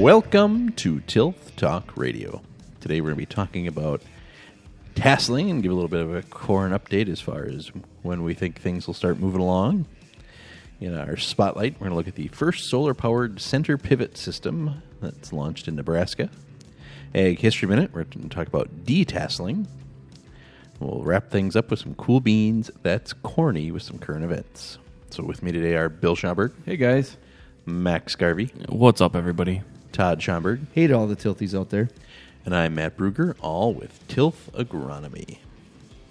Welcome to Tilth Talk Radio. Today we're going to be talking about tasseling and give a little bit of a corn update as far as when we think things will start moving along. In our spotlight, we're going to look at the first solar powered center pivot system that's launched in Nebraska. Ag History Minute, we're going to talk about detasseling. We'll wrap things up with some cool beans. That's corny with some current events. So with me today are Bill Schomburg, Hey guys. Max Garvey, What's up, everybody? Todd Schomburg, Hey to all the tilties out there. and I'm Matt Bruger, all with Tilth Agronomy.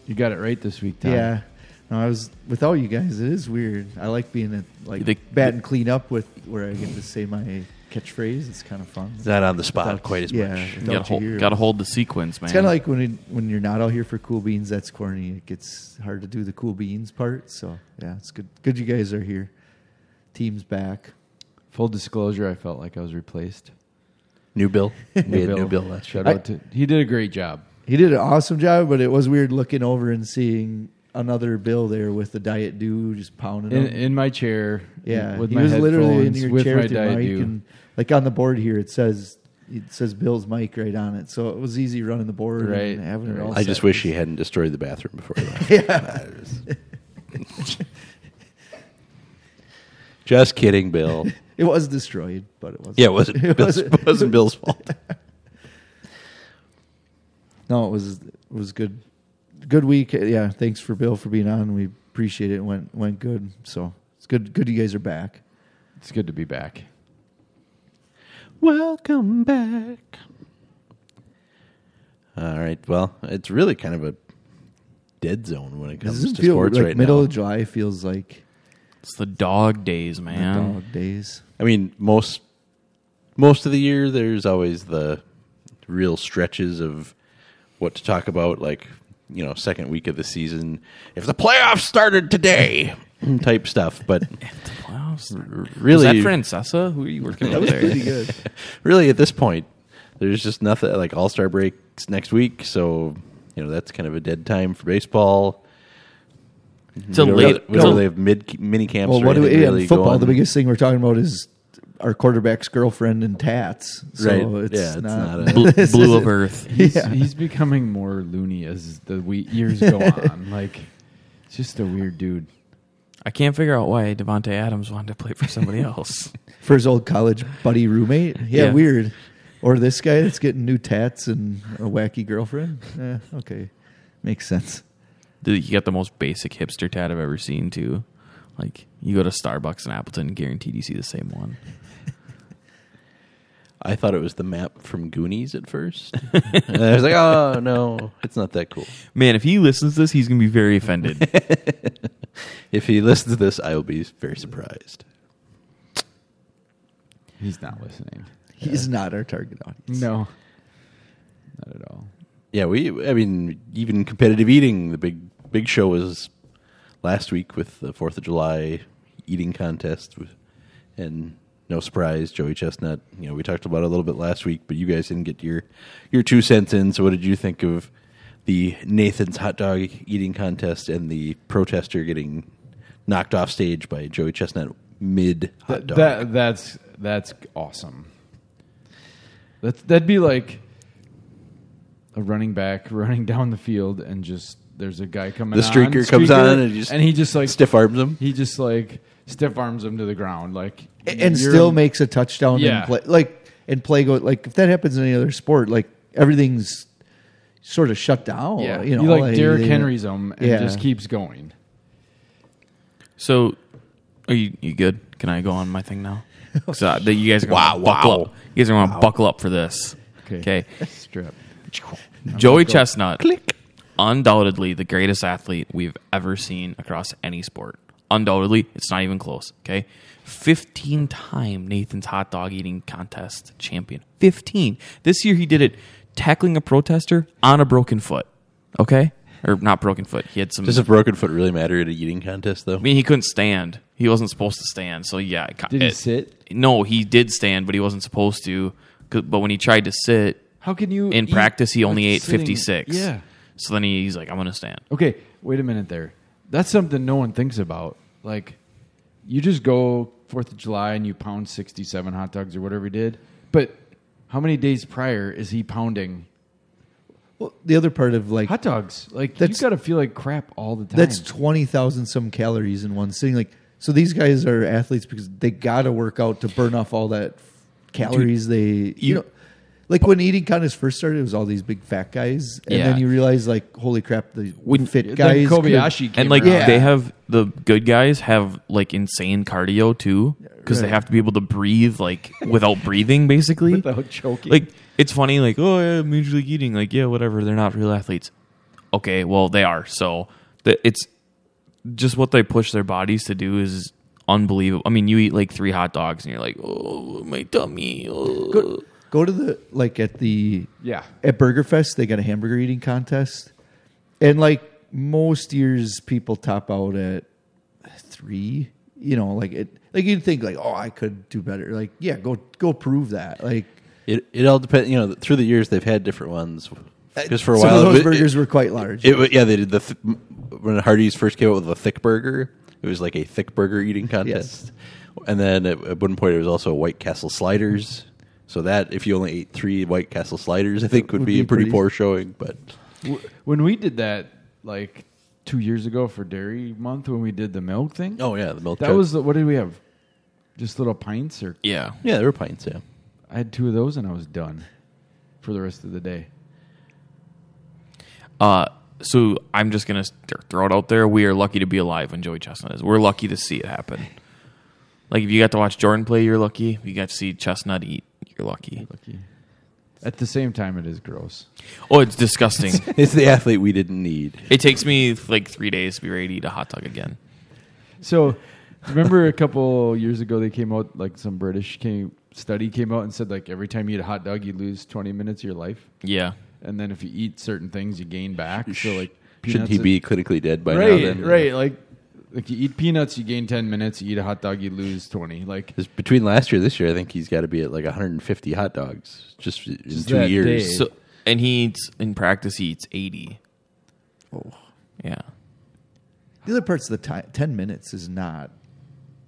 You got it right this week, Tom. Yeah. No, I was with all you guys. It is weird. I like being at like The- bat and clean up with where I get to say my catchphrase. It's kind of fun. It's not on the spot Without- quite as yeah, much. You gotta, hold, gotta hold the sequence, man. It's kind of like when it, when you're not out here for cool beans. That's corny. It gets hard to do the cool beans part. So yeah, it's good. Good you guys are here. Team's back. Full disclosure, I felt like I was replaced. New Bill. we had New Bill last Shout year. out to he did a great job. He did an awesome job, but it was weird looking over and seeing another Bill there with the Diet Dew just pounding In, him. in my chair. Yeah, with he my was literally in headphones, your with chair my with your Diet mic, Dew. and like on the board here, it says it says Bill's mic right on it, so it was easy running the board Right, and having it all. I just set. wish he hadn't destroyed the bathroom before he left. Yeah, Just kidding, Bill. it was destroyed, but it wasn't. Yeah, it wasn't, It Bill's, wasn't- wasn't Bill's fault. No, it was it was good. Good week. Yeah, thanks for Bill for being on. We appreciate it. it went went good. So it's good. Good you guys are back. It's good to be back. Welcome back. All right. Well, it's really kind of a dead zone when it comes Doesn't to feel sports like right middle now. of July feels like it's the dog days, the man. dog days. I mean, most most of the year there's always the real stretches of what to talk about, like you know, second week of the season. If the playoffs started today, type stuff. But Playoffs? really, Was that Francesa? Who are you working That with was there? pretty good. really at this point, there's just nothing like All Star breaks next week, so you know that's kind of a dead time for baseball. It's a we don't late. really, we don't really have mid mini camps. Well, what do we, anything yeah, really football? The biggest thing we're talking about is our quarterback's girlfriend and tats. So Right. it's Yeah, it's not, not a- Blue, blue of Earth. He's, Yeah. he's becoming more loony as the we- years go on. Like, it's just a weird dude. I can't figure out why Davante Adams wanted to play for somebody else. for his old college buddy roommate. Yeah, Yeah. weird. Or this guy that's getting new tats and a wacky girlfriend. Eh, okay, makes sense. Dude, you got the most basic hipster tat I've ever seen, too. Like, you go to Starbucks in Appleton, guaranteed you see the same one. I thought it was the map from Goonies at first. and I was like, oh no, it's not that cool. Man, if he listens to this, he's going to be very offended. If he listens to this, I will be very surprised. He's not listening. He's not our target audience. No, not at all. Yeah, we. I mean, even competitive eating. The big big show was last week with the Fourth of July eating contest, and no surprise, Joey Chestnut. You know, we talked about it a little bit last week, but you guys didn't get your your two cents in. So, what did you think of the Nathan's hot dog eating contest and the protester getting knocked off stage by Joey Chestnut mid hot dog? that that's that's awesome. That that'd be like a running back running down the field and just there's a guy coming. The on, streaker comes streaker, on and just he just like stiff arms him. He just like stiff arms him to the ground like and you're- still makes a touchdown. Yeah. And play, like and play go like if that happens in any other sport, like everything's sort of shut down. yeah you know, he like like, Derrick Henry's him and Yeah. just keeps going. So, are you you good? Can I go on my thing now? So uh, that you guys are gonna Wow, buckle wow. up. You guys are going to buckle up for this. Okay. Okay. Strip. Joey Chestnut, undoubtedly the greatest athlete we've ever seen across any sport. Undoubtedly, it's not even close. Okay, fifteen-time Nathan's hot dog eating contest champion. Fifteen. This year he did it tackling a protester on a broken foot. Okay, or not broken foot. He had some. Does a broken foot really matter at a eating contest, though? I mean, he couldn't stand. He wasn't supposed to stand. So yeah, it, Did he it- sit? No, he did stand, but he wasn't supposed to. But when he tried to sit How can you in practice, he only ate sitting- fifty six. Yeah. So then he's like, "I'm gonna stand." Okay, wait a minute there. That's something no one thinks about. Like, you just go Fourth of July and you pound sixty-seven hot dogs or whatever he did, but how many days prior is he pounding Well, the other part of like hot dogs? Like That's- you got to feel like crap all the time. that's twenty thousand some calories in one sitting. Like so, these guys are athletes because they got to work out to burn off all that calories. they you, you- know. Like when eating contest first started, it was all these big fat guys, and Yeah. then you realize, like, holy crap, the When- fit Then guys. could've- Kobayashi came and like around. they have the good guys have like insane cardio too because they Right. have to be able to breathe like without breathing basically without choking. like it's funny like oh yeah major league eating like yeah whatever they're not real athletes okay well they are so the, it's just what they push their bodies to do is unbelievable i mean you eat like three hot dogs and you're like oh my tummy oh. Go, go to the like at the yeah. at Burger Fest, they got a hamburger eating contest, and like most years, people top out at three. You know, like it, like you'd think like, oh, I could do better. Like, yeah, go go prove that. Like, It it all depends. You know, through the years they've had different ones. Uh, Just for a some while, of those it- burgers it- were quite large. It, wa- yeah, they did the th- when Hardee's first came out with a thick burger. It was like a thick burger eating contest, and then at, at one point it was also White Castle sliders. So that if you only ate three White Castle sliders, I think would, Would be, be a pretty, pretty- poor showing. But When we did that, like two years ago for Dairy Month, when we did the milk thing, oh yeah, the milk. that jug. was the, what did we have? Just little pints, or yeah yeah, there were pints. Yeah, I had two of those and I was done for the rest of the day. Uh, so I'm just gonna th- throw it out there. We are lucky to be alive when Joey Chestnut is. We're lucky to see it happen. Like if you got to watch Jordan play, you're lucky. If you got to see Chestnut eat, you're lucky. Lucky. At the same time, it is gross. Oh, it's disgusting. it's the athlete we didn't need. it takes me like three days to be ready to eat a hot dog again. So, remember a couple years ago they came out like some British came study came out and said like every time you eat a hot dog you lose twenty minutes of your life, Yeah, and then if you eat certain things you gain back. So like Shouldn't he and- be clinically dead by now? right? Then Right, like like you eat peanuts you gain ten minutes. You eat a hot dog you lose twenty. Like 'Cause between last year and this year, I think he's got to be at like 150 hot dogs just in Just two that years. so and he eats in practice. He eats eighty. Oh. Yeah, the other parts of the time, ten minutes is not.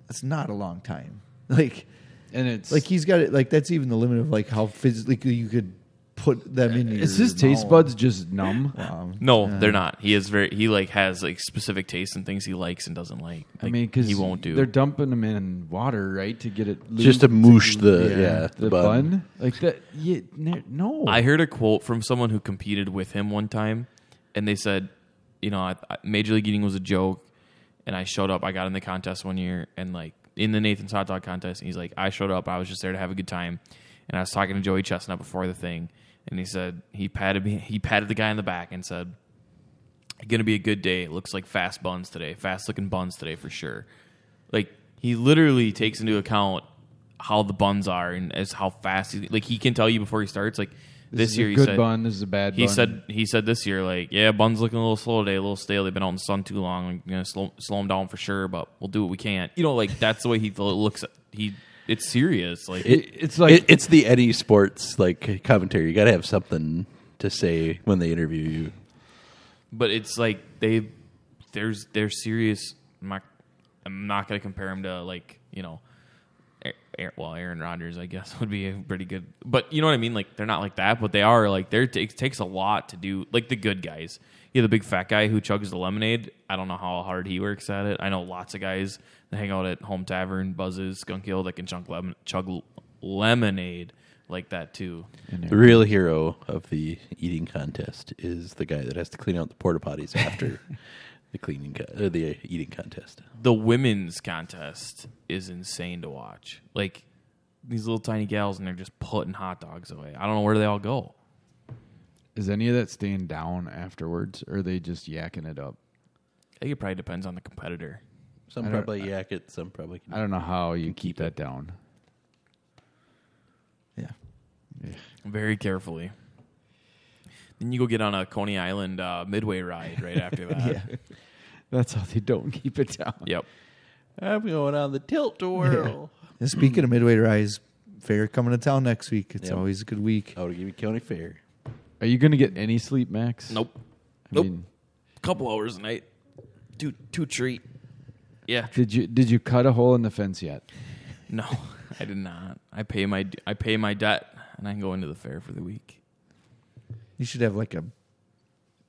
That's not a long time. Like, and it's like he's got it. Like that's even the limit of like how physically you could put them in. is his taste mouth. buds just numb? Wow. no, Yeah. they're not. He is very. He like has like specific tastes and things he likes and doesn't like. I Like, mean, because he won't do. They're dumping them in water, right, to get it Just to lubed, moosh the- yeah, yeah, the, the bun. bun. like that. Yeah, ne- no, I heard a quote from someone who competed with him one time, and they said, you know, I, I, Major League Eating was a joke, and I showed up. I got in the contest one year, and like in the Nathan's hot dog contest, and he's like, I showed up. I was just there to have a good time, and I was talking to Joey Chestnut before the thing, and he said he patted me, he patted the guy in the back and said, "Gonna be a good day. It looks like fast buns today, fast looking buns today for sure." Like he literally takes into account how the buns are and as how fast he, like he can tell you before he starts like this, is year a he good said bun. This is a bad. he bun. said he said this year like yeah buns looking a little slow today a little stale they've been out in the sun too long i'm gonna slow, slow them down for sure but we'll do what we can you know like that's the way he looks at he it's serious like It- it's like- it- it's the any sports like commentary. You got to have something to say when they interview you. but it's like they there's they're serious. I'm not, I'm not gonna compare him to like you know A- A- well Aaron Rodgers I guess would be a pretty good but you know what I mean? Like they're not like that but they are like they're it takes a lot to do like the good guys. Yeah the big fat guy who chugs the lemonade. I don't know how hard he works at it. I know lots of guys that hang out at Home Tavern Buzzes Skunk Hill that can chug, lemon, chug lemonade like that too The real hero of the eating contest is the guy that has to clean out the porta potties after the cleaning co- uh, the eating contest. the women's contest is insane to watch. Like these little tiny gals, and they're just putting hot dogs away. I don't know where they all go. Is any of that staying down afterwards, or are they just yakking it up? I think it probably depends on the competitor. Some I don't- probably yak it, some probably. Can. I don't know how you keep that down. Yeah. Very carefully. Then you go get on a Coney Island uh, midway ride right after that. Yeah. That's how they don't keep it down. Yep. I'm going on the Tilt-A-Whirl. And speaking of Midway Rise Fair coming to town next week, it's Yep. always a good week. Out of Gimme County Fair. Are you going to get any sleep, Max? Nope. I Nope. mean, Couple hours a night. Two two treat. Yeah. did you did you cut a hole in the fence yet? No, I did not. I pay my I pay my debt. and I can go into the fair for the week. You should have like a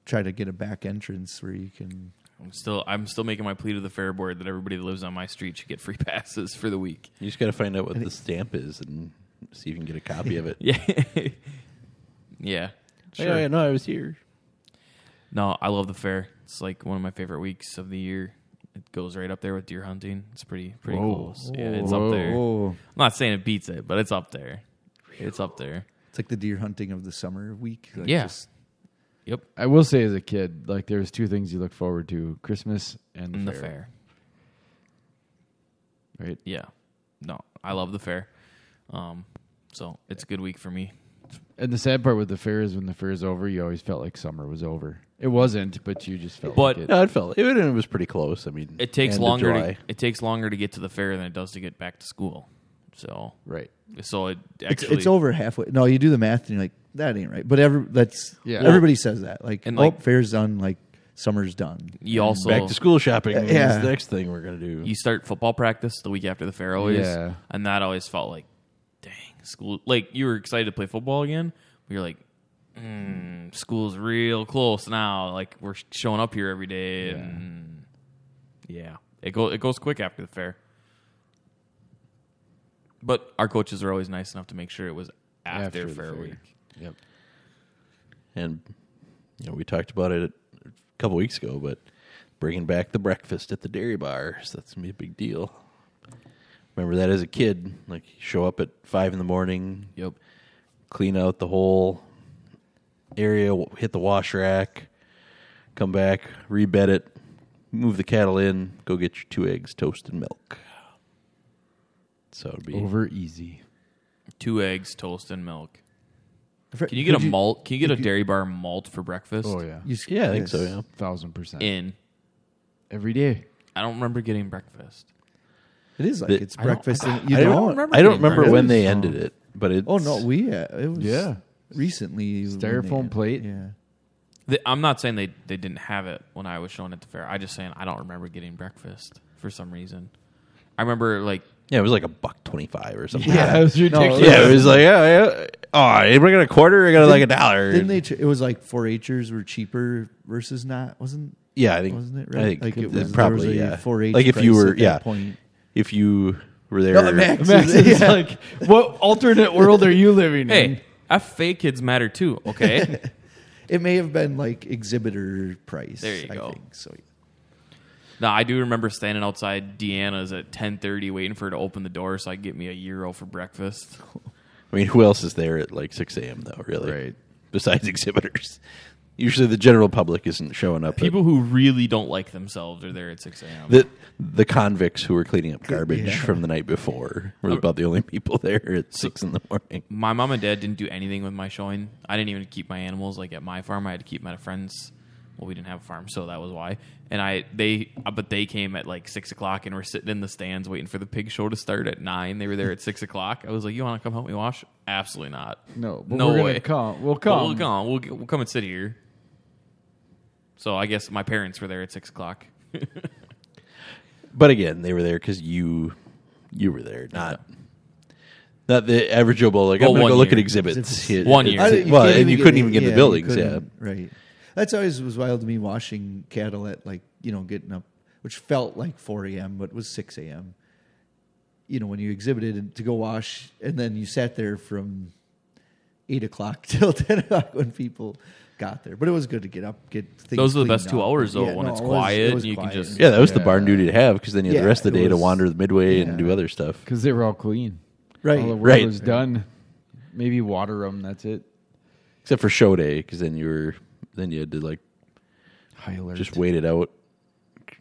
try to get a back entrance where you can. I'm still I'm still making my plea to the fair board that everybody that lives on my street should get free passes for the week. You just got to find out what the stamp is and see if you can get a copy of it. Yeah. yeah. Oh, yeah, no, I was here. No, I love the fair. It's like one of my favorite weeks of the year. It goes right up there with deer hunting. It's pretty pretty Whoa. close. Yeah, it's up there. I'm Oh, not saying it beats it, but it's up there. It's up there. it's like the deer hunting of the summer week. Like Yeah. just- Yep. I will say, as a kid, like there was two things you look forward to: Christmas and the, In the fair, fair. Right? Yeah. No, I love the fair. Um, so it's a good week for me. And the sad part with the fair is when the fair is over, you always felt like summer was over. It wasn't, but you just felt But- like it. No, it felt it, it was pretty close. I mean, It takes longer. To, it takes longer to get to the fair than it does to get back to school. So, right. so it It's, actually it's over halfway. No, you do the math and you're like, that ain't right. But every that's Yeah. everybody says that. Like, And, oh, fair's done. Like, summer's done. You also Back to school shopping is Yeah. the next thing we're gonna do. you start football practice the week after the fair always, Yeah. and that always felt like, dang, school. Like you were excited to play football again, but you're like, mm, school's real close now. Like we're showing up here every day, and yeah, it go it goes quick after the fair. But our coaches are always nice enough to make sure it was after, After fair, fair. week. Yep. and you know we talked about it a couple weeks ago, but bringing back the breakfast at the dairy bars that's gonna be a big deal. Remember that as a kid, like show up at five in the morning, Yep. clean out the whole area, hit the wash rack, come back, rebed it, move the cattle in, go get your two eggs, toast, and milk. So it'd be Over easy. Two eggs, toast, and milk. Can Can you get a malt? Can you get a dairy bar malt for breakfast? Oh yeah, You, yeah, I think so. Yeah, thousand percent. In. Every day. I don't remember getting breakfast. It is like The- it's I don't- breakfast. I and you I don't don't. remember I don't getting remember when they ended it, but it's Oh no, we yeah, it was Yeah. recently when Styrofoam plate? Yeah, The, I'm not saying they, they didn't have it when I was showing at the fair. I just saying I don't remember getting breakfast for some reason. I remember like yeah, it was like a buck twenty five or something. Yeah, it was ridiculous. Yeah, it was like, yeah, yeah. Oh, I got a quarter. I got like a dollar. Didn't they? Ch- it was like 4-Hers were cheaper versus not, wasn't? Yeah, I think. Wasn't it I right? think Like it it was- there probably was a yeah. 4-H like if you price were at that yeah, point. If you were there. No, Max Max is- is yeah. like, what alternate world are you living in? Hey, FFA kids matter too, okay? It may have been like exhibitor price. There you I go. Think. So no, I do remember standing outside Deanna's at 10:30 waiting for her to open the door so I could get me a euro for breakfast. I mean, who else is there at like six a.m. though? Really, Right. Besides exhibitors, usually the general public isn't showing up. People who really don't like themselves are there at 6 a.m. the the convicts who were cleaning up garbage Yeah. from the night before were uh, about the only people there at six in the morning. my mom and dad didn't do anything with my showing. I didn't even keep my animals like at my farm. I had to keep them at a friend's. Well, we didn't have a farm, so that was why. And I they uh, but they came at like six o'clock and were sitting in the stands waiting for the pig show to start at nine. They were there at six o'clock. I was like, "You want to come help me wash?" Absolutely not. No, but no we're way. Come, we'll But come. We'll come. We'll, we'll come and sit here. So I guess my parents were there at six o'clock. But again, they were there because you you were there, not not the average Joe Blow. Like Well, I'm going to one go look at exhibits. It- One it's- year. I- well, and you couldn't in- even get in yeah, the buildings. Yeah, right. That's always was wild to me washing cattle at like you know getting up, which felt like 4 a.m. but was 6 a.m. You know when you exhibited to go wash, and then you sat there from eight o'clock till 10 o'clock when people got there. But it was good to get up, get things. Those are the cleaned best two hours, though, Yeah, when no, it's it was- quiet it and you can just- yeah, that was the barn duty to have because then you had Yeah, the rest of the it day to wander the midway and do other stuff. because they were all clean. right. All the work Right. was done. Maybe water them. That's it. Except for show day, because then you were then you had to like High alert. just wait it out.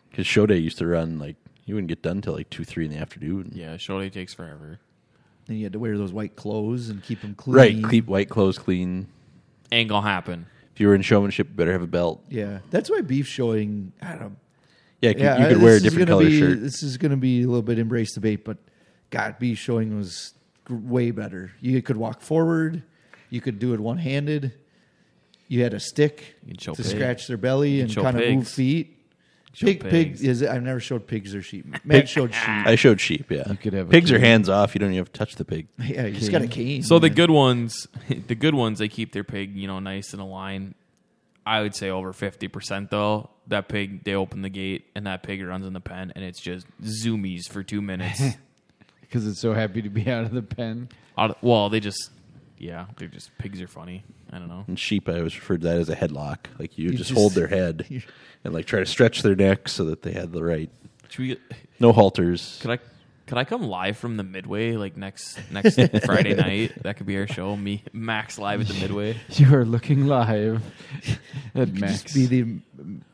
Because show day used to run like you wouldn't get done till like two, three in the afternoon. yeah, show day takes forever. Then you had to wear those white clothes and keep them clean. Right, keep white clothes clean. Ain't gonna happen. If you were in showmanship, you better have a belt. Yeah, that's why beef showing. I don't. Yeah, you could- Yeah, you could this wear a different gonna color be, shirt. This is going to be a little bit embrace debate, but God, beef showing was g- way better. You could walk forward. You could do it one handed. You had a stick You can show to pig. scratch their belly and show kind of move feet. Pig, pigs. pig is it? I've never showed pigs or sheep. Meg showed sheep. I showed sheep. Yeah, You could have pigs are hands off. You don't even have to touch the pig. Yeah, you just got a cane. So the man. good ones, the good ones, they keep their pig, you know, nice in a line. I would say over fifty percent though. That pig, they open the gate and that pig runs in the pen, and it's just zoomies for two minutes. because it's so happy to be out of the pen. Out, well, they just, yeah, they're just pigs are funny. I don't know. And sheep, I always referred to that as a headlock. Like you, You just, just- hold their head and like try to stretch their neck so that they had the right. Should we get? No halters. Could I? Could I come live from the Midway like next next Friday night? That could be our show. Me, Max, live at the Midway. You are looking live at Could Max. just be the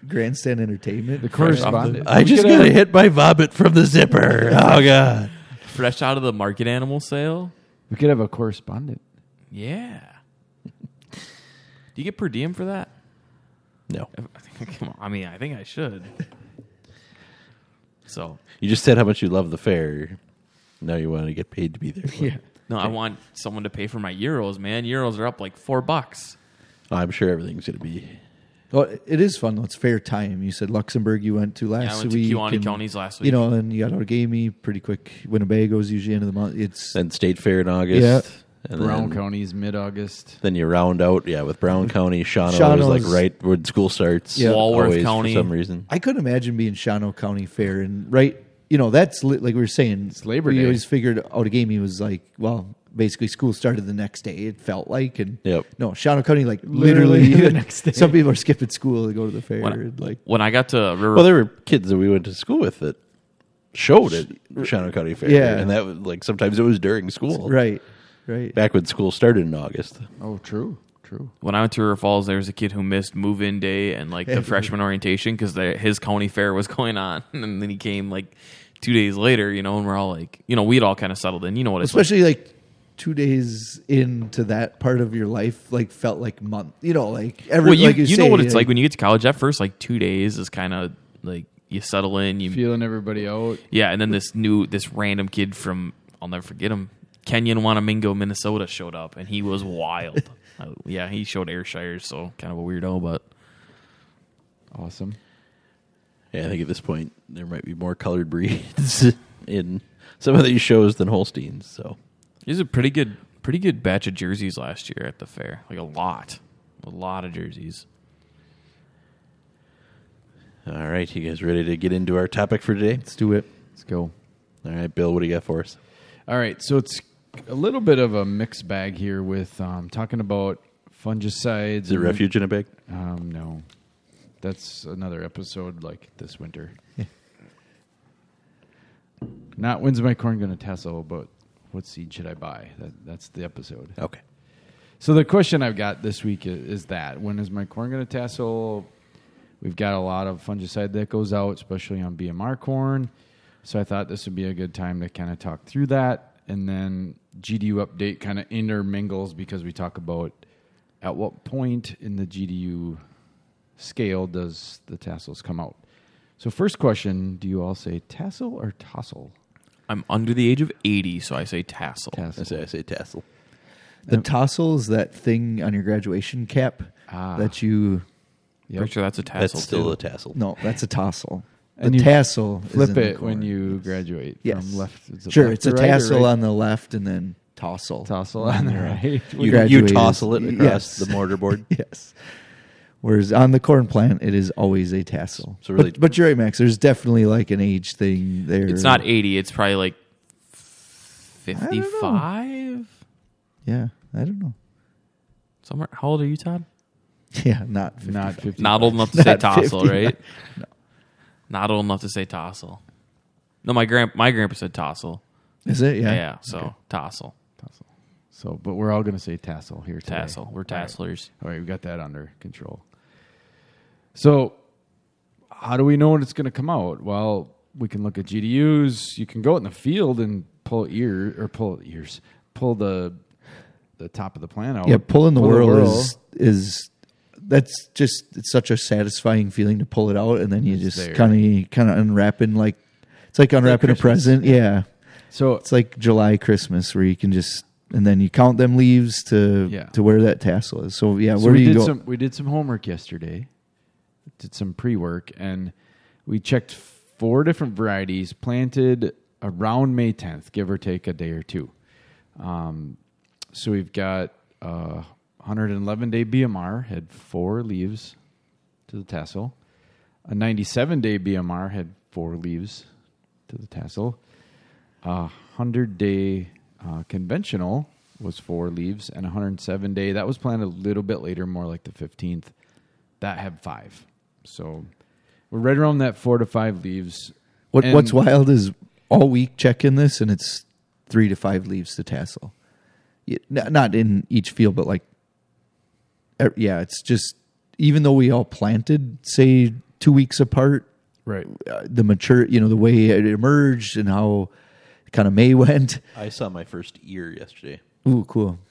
grandstand entertainment. the correspondent. I We just could got have- hit by vomit from the zipper. Oh god. Fresh out of the market animal sale. We could have a correspondent. Yeah. Do you get per diem for that? No, Come on. I mean, I think I should. So you just said how much you love the fair. Now you want to get paid to be there. Yeah. no, I want someone to pay for my euros, man. Euros are up like four bucks. I'm sure everything's going to be. Well, it is fun though. It's fair time. You said Luxemburg you went to last Yeah, I went to week. Kewaunee and, counties last week. You know, and you got Outagamie pretty quick. Winnebago's usually end of the month. It's Then State Fair in August. Yeah. And Brown then, County's mid August. Then you round out, yeah, with Brown County. Shawano is Shawano's- like right when school starts. Yeah. Walworth always, County. for some reason. I couldn't imagine being Shawano County Fair and right. You know, that's li- like we were saying. It's Labor we Day. always figured Outagamie was like, well, basically school started the next day. It felt like, and Yep. no, Shawano County like Literally literally, the next day. Some people are skipping school to go to the fair. When, and, like, when I got to River, Well, there were kids that we went to school with that showed at Shawano County Fair. Yeah. and that was like sometimes it was during school. right, right. Back when school started in August. Oh, true, true. when I went to River Falls, there was a kid who missed move-in day and like the freshman orientation because his county fair was going on, and then he came like two days later, you know, and we're all like, you know, we'd all kind of settled in. You know what it's like. especially like two days into that part of your life, like felt like month. You know, like every Well, you, like you, you say, know what it's like when you get to college. at first like two days is kind of like you settle in. You Feeling everybody out. yeah, and then this new this random kid from I'll never forget him. Kenyon Wanamingo, Minnesota showed up, and he was wild. uh, yeah, he showed Ayrshire, so kind of a weirdo, but Awesome. Yeah, I think at this point there might be more colored breeds in some of these shows than Holsteins. So There's a pretty good, pretty good batch of jerseys last year at the fair. Like a lot, a lot of jerseys. all right, you guys ready to get into our topic for today? Let's do it. Let's go. All right, Bill, what do you got for us? All right, so it's a little bit of a mixed bag here with um, talking about fungicides. Is it and- refuge in a bag? Um, no, that's another episode like this winter. Not when's my corn going to tassel, but what seed should I buy? That, that's the episode. Okay. So the question I've got this week i- is that when is my corn going to tassel? We've got a lot of fungicide that goes out, especially on BMR corn. So I thought this would be a good time to kind of talk through that, and then GDU update kind of intermingles because we talk about at what point in the GDU scale does the tassels come out. So first question: Do you all say tassel or tassel? I'm under the age of 80, so I say tassel. I say I say tassel. The tassel is that thing on your graduation cap Ah. that you. Yep. Pretty sure that's a tassel That's still too. a tassel. No, that's a tassel. The And you tassel is Flip in the it when you graduate Yes. from left. is it Sure, left it's to a right tassel right? on the left and then tassel. tassel on the right. You, you graduated. tossle it across Yes. the mortar board. Yes. Whereas on the corn plant, it is always a tassel. So really- but, but you're right, Max. There's definitely like an age thing there. It's not 80. It's probably like 55. Yeah, I don't know. Somewhere. How old are you, Todd? Yeah, not 55. Not 50. Not old enough to say Not tassel, 50. right? Not old enough to say tassel. No, my grand my grandpa said tassel. Is it? Yeah, Yeah. so tassel, tassel. So, but we're all going to say tassel here today. tassel. We're All right. all right, we got that under control. So, how do we know when it's going to come out? Well, we can look at GDUs. You can go out in the field and pull ear or pull ears, pull the the top of the plant out. Yeah, pulling the Pull whirl whirl. is is that's just it's such a satisfying feeling to pull it out and then you It's just kind of kind of unwrapping like it's like unwrapping a present. Yeah, So it's like July Christmas where you can just and then you count them leaves to Yeah. to where that tassel is. So yeah, So where we do you did go? some we did some homework yesterday. Did some pre work and we checked four different varieties planted around May 10th, give or take a day or two. Um, so we've got uh, 111 day BMR had four leaves to the tassel. A 97 day BMR had four leaves to the tassel. A 100 day uh, conventional was four leaves, and a 107 day that was planted a little bit later, more like the 15th. That had five. So we're right around that four to five leaves. What And- What's wild is all week checking this, and it's three to five leaves to tassel. Not in each field, but like, yeah, it's just even though we all planted, say two weeks apart, Right. uh, the mature, you know, the way it emerged and how kind of May went. I saw my first ear yesterday. Ooh, cool.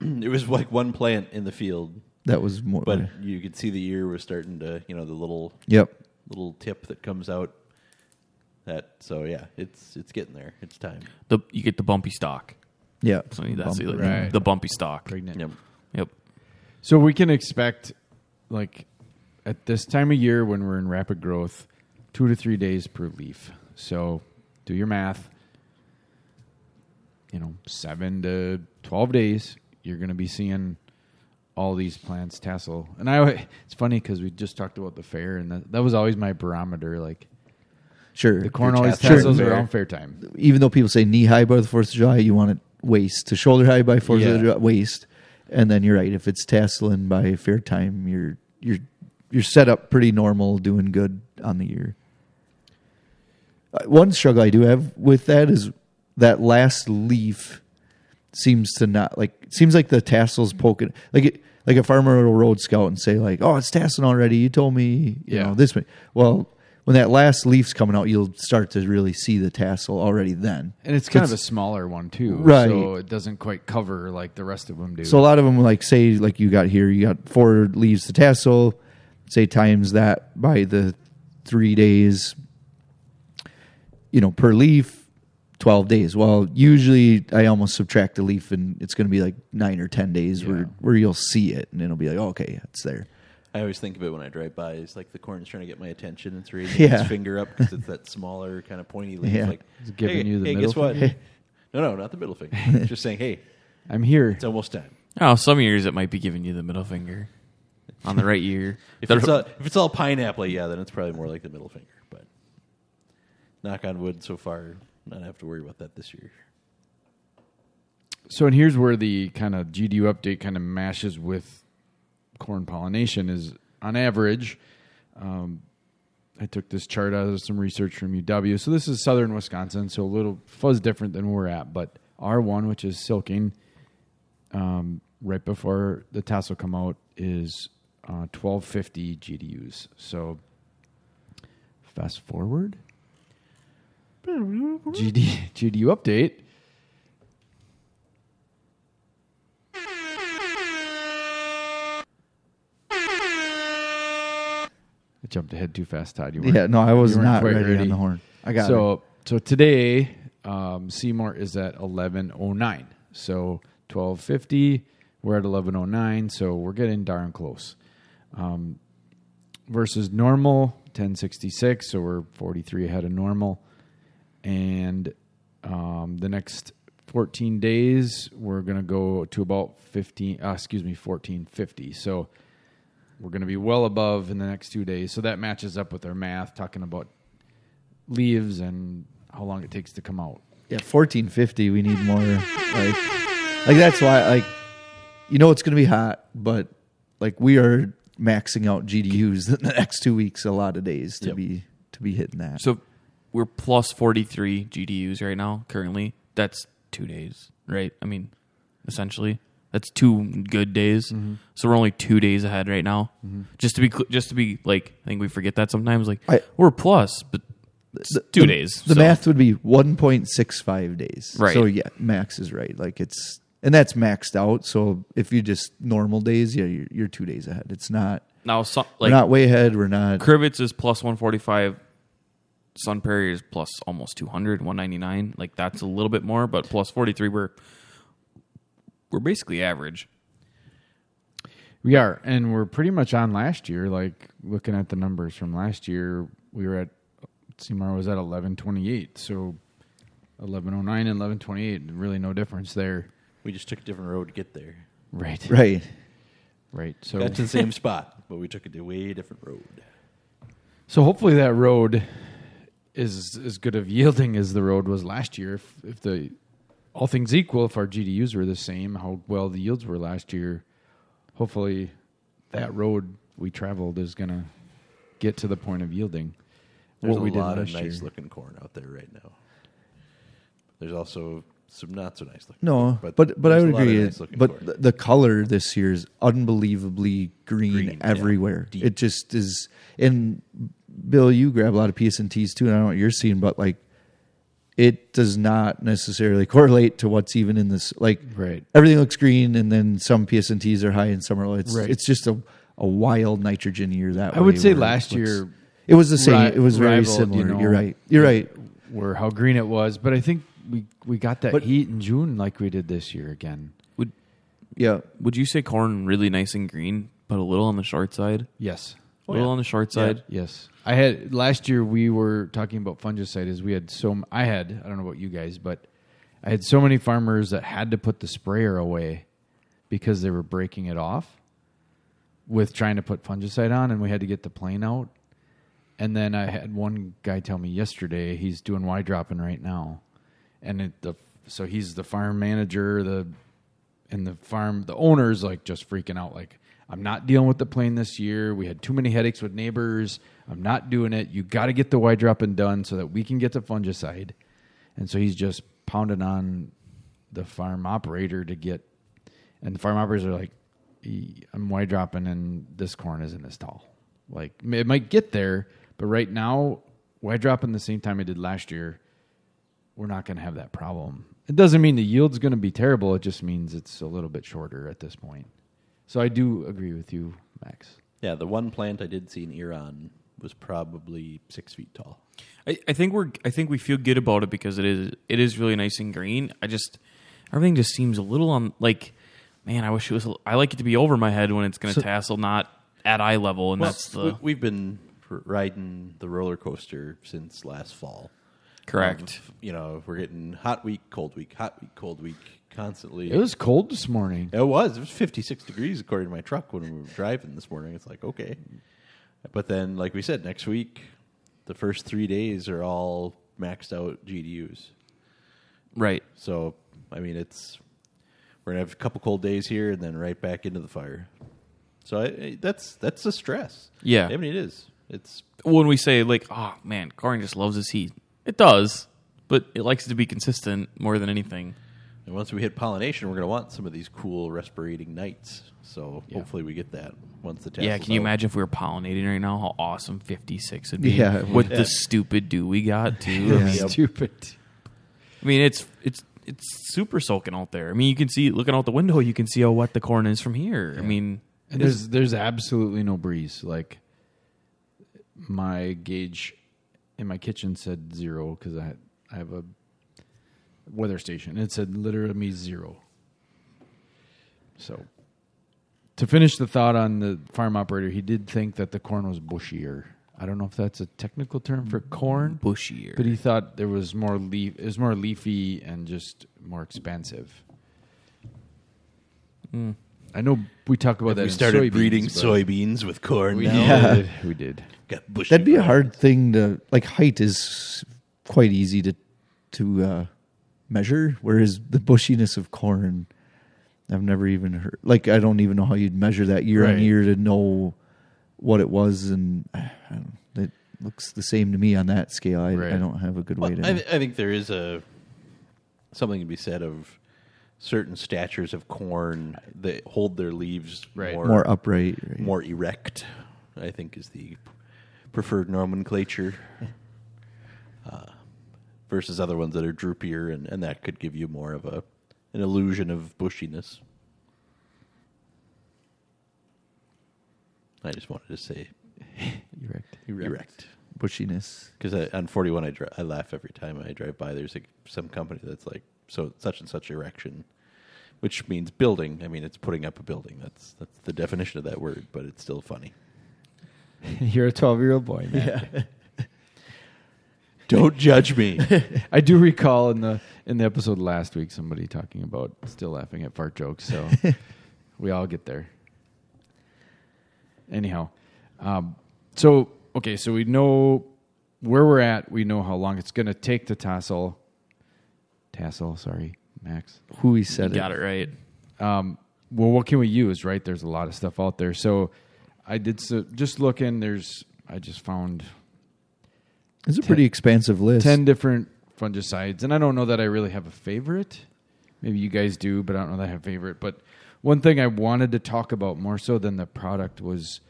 It was like one plant in the field, That was more. but you could see the ear was starting to, you know, the little yep. little tip that comes out. That so yeah, it's it's getting there. It's time. The you get the bumpy stock. Yeah. So that's Bump- the, Right. the bumpy stock. Pregnant. Yep. Yep. So we can expect, like, at this time of year when we're in rapid growth, two to three days per leaf. So do your math. You know, seven to twelve days, you're going to be seeing all these plants tassel. And I, it's funny because we just talked about the fair, and that, that was always my barometer. Like Sure. the corn always tassel tassels fair. around fair time. even though people say knee high by the Fourth of July, you want it waist to shoulder high by Fourth Yeah. of July waist, and then you're right. If it's tasseling by fair time, you're you're you're set up pretty normal, doing good on the year. Uh, One struggle I do have with that is that last leaf seems to not like seems like the tassels poking like it like a farmer will road scout and say like oh it's tasseling already you told me you Yeah. know this way well when that last leaf's coming out you'll start to really see the tassel already then And it's kind of a smaller one too, Right. So it doesn't quite cover like the rest of them do. So a lot of them, like say, like you got here, you got four leaves to tassel. Say times that by the three days, you know, per leaf, twelve days. Well, usually I almost subtract a leaf, and it's going to be like nine or ten days Yeah. where where you'll see it, and it'll be like, oh, okay, it's there. I always think of it when I drive by. It's like the corn's trying to get my attention. It's raising Yeah. its finger up because it's that smaller kind of pointy leaf. Yeah. Like It's giving hey, you the hey, middle guess what? finger? no, no, not the middle finger. It's just saying, hey, I'm here. it's almost time. Oh, some years it might be giving you the middle finger on the right ear. If it's all, if it's all pineapple, yeah, then it's probably more like the middle finger. But knock on wood, so far, not have to worry about that this year. So, and here's where the kind of GDU update kind of mashes with corn pollination is on average. Um, I took this chart out of some research from UW. So this is southern Wisconsin, so a little fuzz different than we're at. But R1, which is silking, um, right before the tassel come out, is uh, 1250 GDUs. So fast forward. GD, GDU update. I jumped ahead too fast, Todd. You weren't- Yeah, no, I was you weren't not quite ready, on the horn. I got so it. so today, um, Seymour is at eleven oh nine. So twelve fifty. We're at eleven oh nine. So we're getting darn close. Um, versus normal ten sixty six. So we're forty three ahead of normal. And um, the next fourteen days, we're gonna go to about fifteen. Uh, excuse me, fourteen fifty. So we're going to be well above in the next two days. So that matches up with our math, talking about leaves and how long it takes to come out. Yeah, fourteen fifty. We need more. Like, like that's why. Like, you know, it's going to be hot, but like we are maxing out GDUs in the next two weeks. A lot of days to Yep. be to be hitting that. So we're plus 43 GDUs right now, currently. That's two days, right? I mean, essentially. That's two good days. Mm-hmm. So we're only two days ahead right now. Just to be, cl- just to be like, I think we forget that sometimes. Like I- we're plus, but it's two the, days. The so- math would be one point six five days. Right. So yeah, max is right. Like it's and that's maxed out. So if you just normal days, yeah, you're, you're two days ahead. It's not. now. So, we're not way ahead. We're not. Crivitz is plus 145. Sun Prairie is plus almost 200, 199. Like that's a little bit more, but plus 43. We're we're basically average. We are, and we're pretty much on last year. Like looking at the numbers from last year, we were at Seymour was at eleven twenty eight, so eleven oh nine and eleven twenty eight. Really, no difference there. We just took a different road to get there. Right, Right. right. So Got to the same spot, but we took a way different road. So hopefully that road is as good of yielding as the road was last year. If, if the all things equal, if our GDUs were the same, how well the yields were last year, hopefully that road we traveled is going to get to the point of yielding. There's what a we did lot of nice year. looking corn out there right now. There's also some not so nice looking. No, corn, but but, I there's would a lot of agree. nice-looking but corn. the, the color this year is unbelievably green, Green, everywhere. Deep. It just is. And Bill, you grab a lot of PSNTs too, and I don't know what you're seeing, but like, it does not necessarily correlate to what's even in this. Like, Right. everything looks green, and then some PSNTs are high, and some are low. It's Right. it's just a a wild nitrogen year that I way would say where it last looks- year it was the same. ri- it was very rivaled, similar. you know, You're right. You're right. Where how green it was, but I think we we got that But- heat in June like we did this year again. Would Yeah. would you say corn really nice and green, but a little on the short side? Yes. A little on the short Yeah. side. Yes, I had last year. We were talking about fungicide. Is we had so m- I had I don't know about you guys, but I had so many farmers that had to put the sprayer away because they were breaking it off with trying to put fungicide on, and we had to get the plane out. And then I had one guy tell me yesterday he's doing Y dropping right now, and it, the so he's the farm manager, the and the farm the owner's like just freaking out like i'm not dealing with the plane this year we had too many headaches with neighbors i'm not doing it you got to get the y dropping done so that we can get the fungicide and so he's just pounding on the farm operator to get and the farm operators are like "E- i'm y dropping and this corn isn't as tall like it might get there but right now y dropping the same time i did last year we're not going to have that problem. It doesn't mean the yield's going to be terrible. It just means it's a little bit shorter at this point. So I do agree with you, Max. yeah, the one plant I did see in Iran was probably six feet tall. I, I think we're I think we feel good about it because it is it is really nice and green. I just everything just seems a little on like man. I wish it was. a- I like it to be over my head when it's going to tassel, not at eye level, and that's the we, we've been riding the roller coaster since last fall. Correct. Um, of, you know, we're getting hot week, cold week, hot week, cold week constantly. It was cold this morning. It was. It was 56 degrees according to my truck when we were driving this morning. It's like, okay. But then, like we said, next week, the first three days are all maxed out GDUs. right. So, I mean, it's we're gonna have a couple cold days here, and then right back into the fire. So I, I, that's that's a stress. Yeah. I mean, it is. It's When we say like, oh man, corn just loves this heat. It does, but it likes to be consistent more than anything. and once we hit pollination, we're gonna want some of these cool respirating nights. So hopefully we get that once the Yeah, tassel's can you imagine if we were pollinating right now? How awesome fifty six would be. Yeah, it with would. the stupid dew we got too. Yeah. I, mean, Yep. Stupid. I mean, it's it's it's super soaking out there. I mean, you can see looking out the window, you can see how wet the corn is from here. I mean, And there's there's absolutely no breeze. Like my gauge in my kitchen said zero because I I have a weather station. It said literally zero. So to finish the thought on the farm operator, he did think that the corn was bushier. I don't know if that's a technical term for corn, bushier. but he thought there was more leaf. It was more leafy and just more expansive. Hmm. I know we talk about that. we in started soybeans, breeding but- soybeans with corn. We now. did. We did. Got bushy That'd be a hard thing to like. Height is quite easy to to uh, measure, whereas the bushiness of corn, I've never even heard. Like, I don't even know how you'd measure that year on Right. year to know what it was, and I don't, it looks the same to me on that scale. I, Right. I don't have a good Well, way to. I, th- I think there is a something to be said of certain statures of corn that hold their leaves Right. more more upright, right? more erect. I think is the preferred nomenclature. Uh, versus other ones that are droopier, and, and that could give you more of a an illusion of bushiness. I just wanted to say Erect. erect. bushiness. Because on 41, I, dri- I laugh every time I drive by. There's like some company that's like, so such and such erection, which means building. I mean, it's putting up a building. That's that's the definition of that word, but it's still funny. You're a 12 year old boy, man. Don't judge me. I do recall in the in the episode last week somebody talking about still laughing at fart jokes. So we all get there. Anyhow, um, so okay, so we know where we're at. We know how long it's going to take to tassel. Tassel, sorry, Max. Who he said You got it right. Um, well, what can we use? Right, there's a lot of stuff out there. So I did so just looking. There's I just found It's a pretty expansive list. 10 different fungicides and i don't know that i really have a favorite maybe you guys do but i don't know that i have a favorite but one thing i wanted to talk about more so than the product was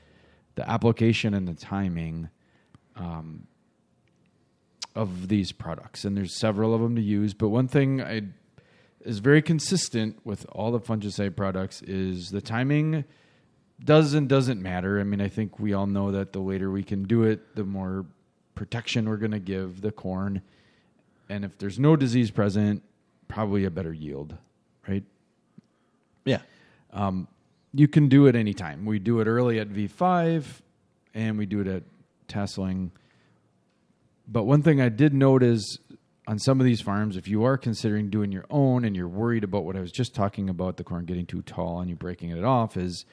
the application and the timing um, of these products and there's several of them to use but one thing i is very consistent with all the fungicide products is the timing does and doesn't matter. I mean i think we all know that the later we can do it the more protection we're going to give the corn. And if there's no disease present probably a better yield right? Yeah. Um, you can do it anytime. We do it early at v5 and we do it at tasseling but one thing i did note is on some of these farms if you are considering doing your own and you're worried about what i was just talking about the corn getting too tall and you breaking it off is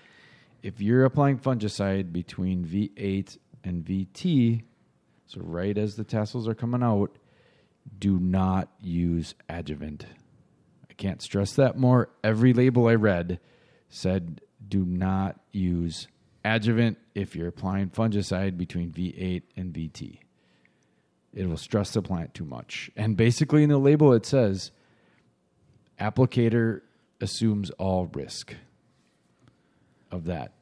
if you're applying fungicide between v8 and vt so right as the tassels are coming out do not use adjuvant I can't stress that more. Every label I read said do not use adjuvant if you're applying fungicide between V8 and VT. It will stress the plant too much. And basically, in the label, it says applicator assumes all risk of that,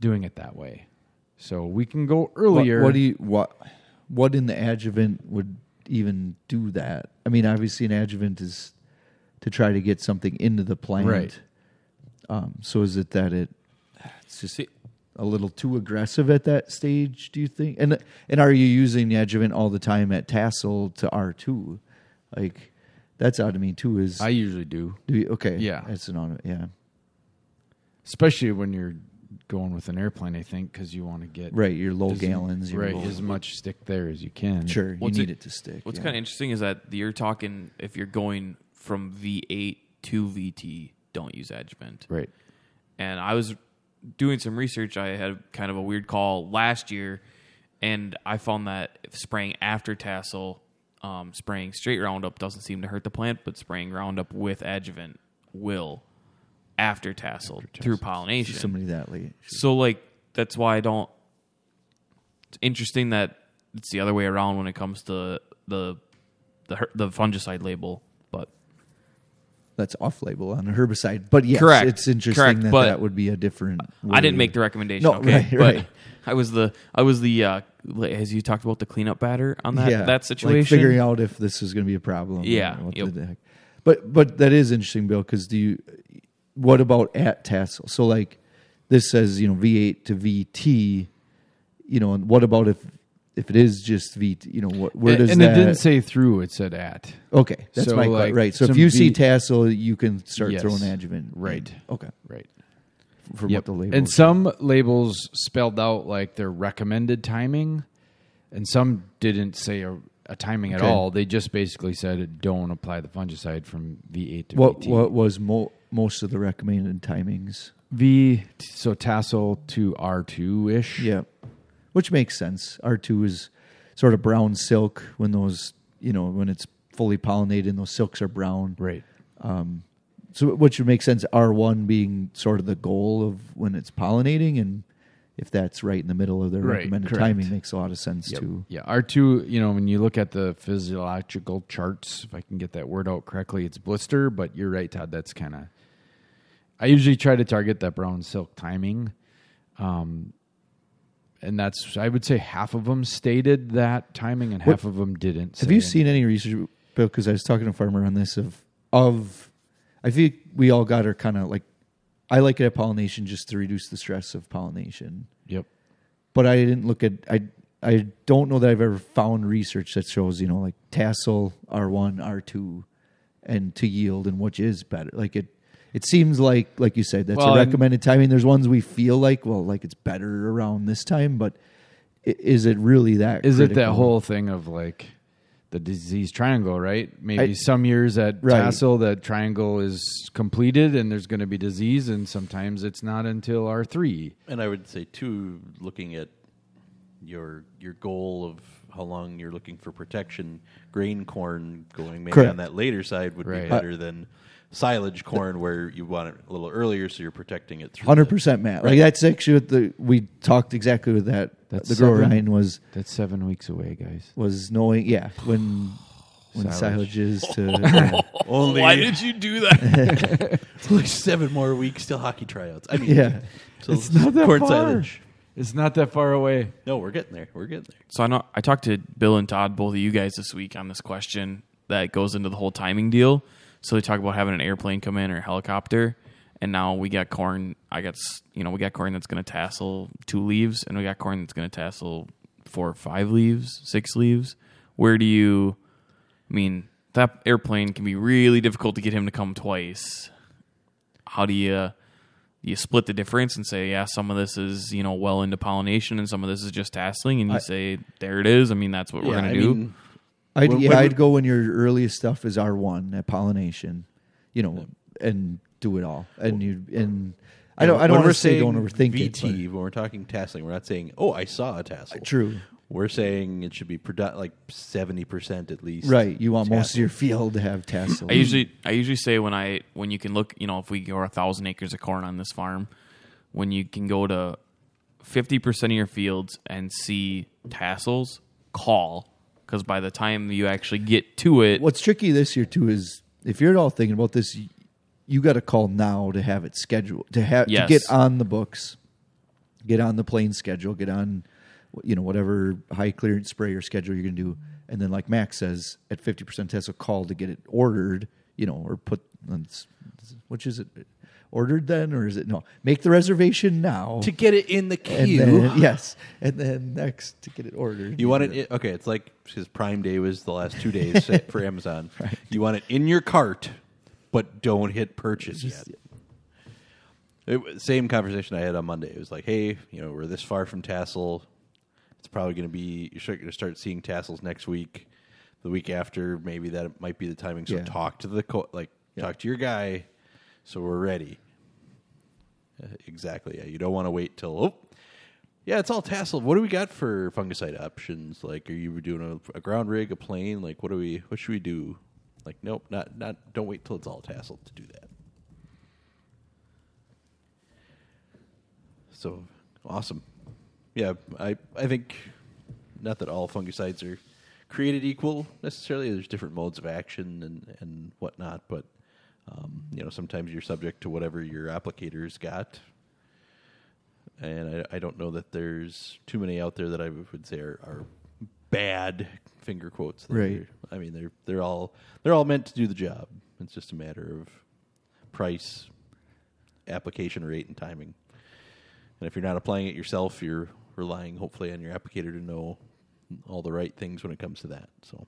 doing it that way. So we can go What, earlier. what do you what what in the adjuvant would even do that? I mean, obviously, an adjuvant is to try to get something into the plant. Right. Um, so is it that it it's just See- a little too aggressive at that stage? Do you think? And and are you using the adjuvant all the time at tassel to R two? Like that's out of me too. Is I usually do, do you, okay? Yeah. it's an on. Yeah, especially when you're going with an airplane, I think, because you want to get right. Your low as- gallons. Your right, low, as much stick there as you can. Sure, you What's need it- it, to stick. What's yeah. kind of interesting is that you're talking if you're going from V8 to VT, don't use adjuvant. Right. And I was doing some research. I had kind of a weird call last year, and I found that spraying after tassel, um, spraying straight Roundup doesn't seem to hurt the plant, but spraying Roundup with adjuvant will after tassel through pollination. somebody that late? So like that's why I don't. It's interesting that it's the other way around when it comes to the the the fungicide label, That's off label on a herbicide, but yes, Correct. it's interesting Correct, that but that would be a different. I didn't make the recommendation. No, okay, right, but right. I was the I was the uh, as you talked about the cleanup batter on that yeah, that situation. like figuring out if this was going to be a problem. Yeah, yep. But but that is interesting, Bill. Because do you? What about at tassel? So like this says you know V8 to VT. You know, and what about if if it is just V, You know, what where and, does and that? it didn't say through; it said at. okay, that's So, my like, right. So if some you see V- tassel, you can start Yes. throwing adjuvant. Right. Okay. Right. From what the label. and some labels spelled out like their recommended timing, and some didn't say a, a timing at Okay. all. They just basically said don't apply the fungicide from V8 to what VT. what was mo- most of the recommended timings? V so tassel to R2 ish. Yeah, which makes sense. R two is sort of brown silk when those you know when it's fully pollinated and those silks are brown. Right. So which would make sense. R one being sort of the goal of when it's pollinating, and if that's right in the middle of their Right, recommended correct. timing, makes a lot of sense Yep. too. Yeah, R2, you know, when you look at the physiological charts, if I can get that word out correctly, it's blister, but you're right, Todd. That's kind of. I usually try to target that brown silk timing. Um, and that's, I would say half of them stated that timing and half of them didn't. Have you it. seen any research, Bill? Because I was talking to a farmer on this of of. I think we all got our kind of like. I like it at pollination just to reduce the stress of pollination. Yep. but I didn't look at I I don't know that I've ever found research that shows you know like tassel R one R two and to yield and which is better. Like it it seems like like you said that's Well, a and- recommended timing. There's ones we feel like well like it's better around this time, but is it really that? Is it that whole thing of like, the disease triangle, right? Maybe I- some years at Right. tassel that triangle is completed and there's going to be disease, and sometimes it's not until R three. And I would say too, looking at your your goal of how long you're looking for protection, grain corn going maybe Correct. on that later side would Right. be better than silage corn where you want it a little earlier, so you're protecting it through. Hundred percent, Matt. Like that's actually what the we talked exactly with that. That's the grower seven. Ryan was That's seven weeks away, guys. was knowing. Yeah, when when Silage. silage is to yeah. Only Why did you do that? it's only seven more weeks till hockey tryouts. I mean, Yeah. so It's not that corn far. silage. It's not that far away. No, we're getting there. We're getting there. so I know I talked to Bill and Todd, both of you guys, this week on this question that goes into the whole timing deal. So they talk about having an airplane come in or a helicopter, and now we got corn. I got you know we got corn that's going to tassel two leaves, and we got corn that's going to tassel four or five leaves, six leaves. Where do you? I mean, that airplane can be really difficult to get him to come twice. How do you? You split the difference and say, yeah, some of this is you know well into pollination, and some of this is just tasseling, and you I- say, there it is. I mean, that's what we're Yeah, going I to do. mean, I'd, When- yeah, when- I'd go when your earliest stuff is R one at pollination, you know, and do it all. And you and I don't I don't when want to say don't overthink it. VT, when we're talking tasseling, we're not saying, "Oh, I saw a tassel." but- True, We're saying it should be produ- like seventy percent at least. right? You want most of your field to have tassel. I usually I usually say when I when you can look you know if we go a thousand acres of corn on this farm, when you can go to fifty percent of your fields and see tassels, call because by the time you actually get to it, What's tricky this year too is if you're at all thinking about this, you, you got to call now to have it scheduled to have Yes. to get on the books, get on the plane schedule, get on, you know, whatever high clearance sprayer schedule you're going to do, and then like Max says, at fifty percent tassel, call to get it ordered, you know, or put, which is it, ordered then or is it no? Make the reservation now To get it in the and queue, then yes, and then next to get it ordered. you want it. in- Okay, it's like because Prime Day was the last two days for Amazon. You want it in your cart, but don't hit purchase yet. It, was- same conversation I had on Monday. It was like, hey, you know, we're this far from tassel. It's probably going to be you're going to start seeing tassels next week. The week after, maybe that might be the timing. So Yeah. talk to the co- like talk to your guy, so we're ready. Exactly. Yeah, you don't want to wait till oh, yeah, it's all tasseled. What do we got for fungicide options? Like, are you doing a, a ground rig, a plane? Like, what do we? What should we do? Like, nope, not not. Don't wait till it's all tasseled to do that. So awesome. Yeah, I I think not that all fungicides are created equal necessarily. There's different modes of action and and whatnot, but um, you know sometimes you're subject to whatever your applicator's got. And I, I don't know that there's too many out there that I would say are, are bad finger quotes. Right. I mean they're they're all they're all meant to do the job. It's just a matter of price, application rate, and timing. And if you're not applying it yourself, you're relying hopefully on your applicator to know all the right things when it comes to that. So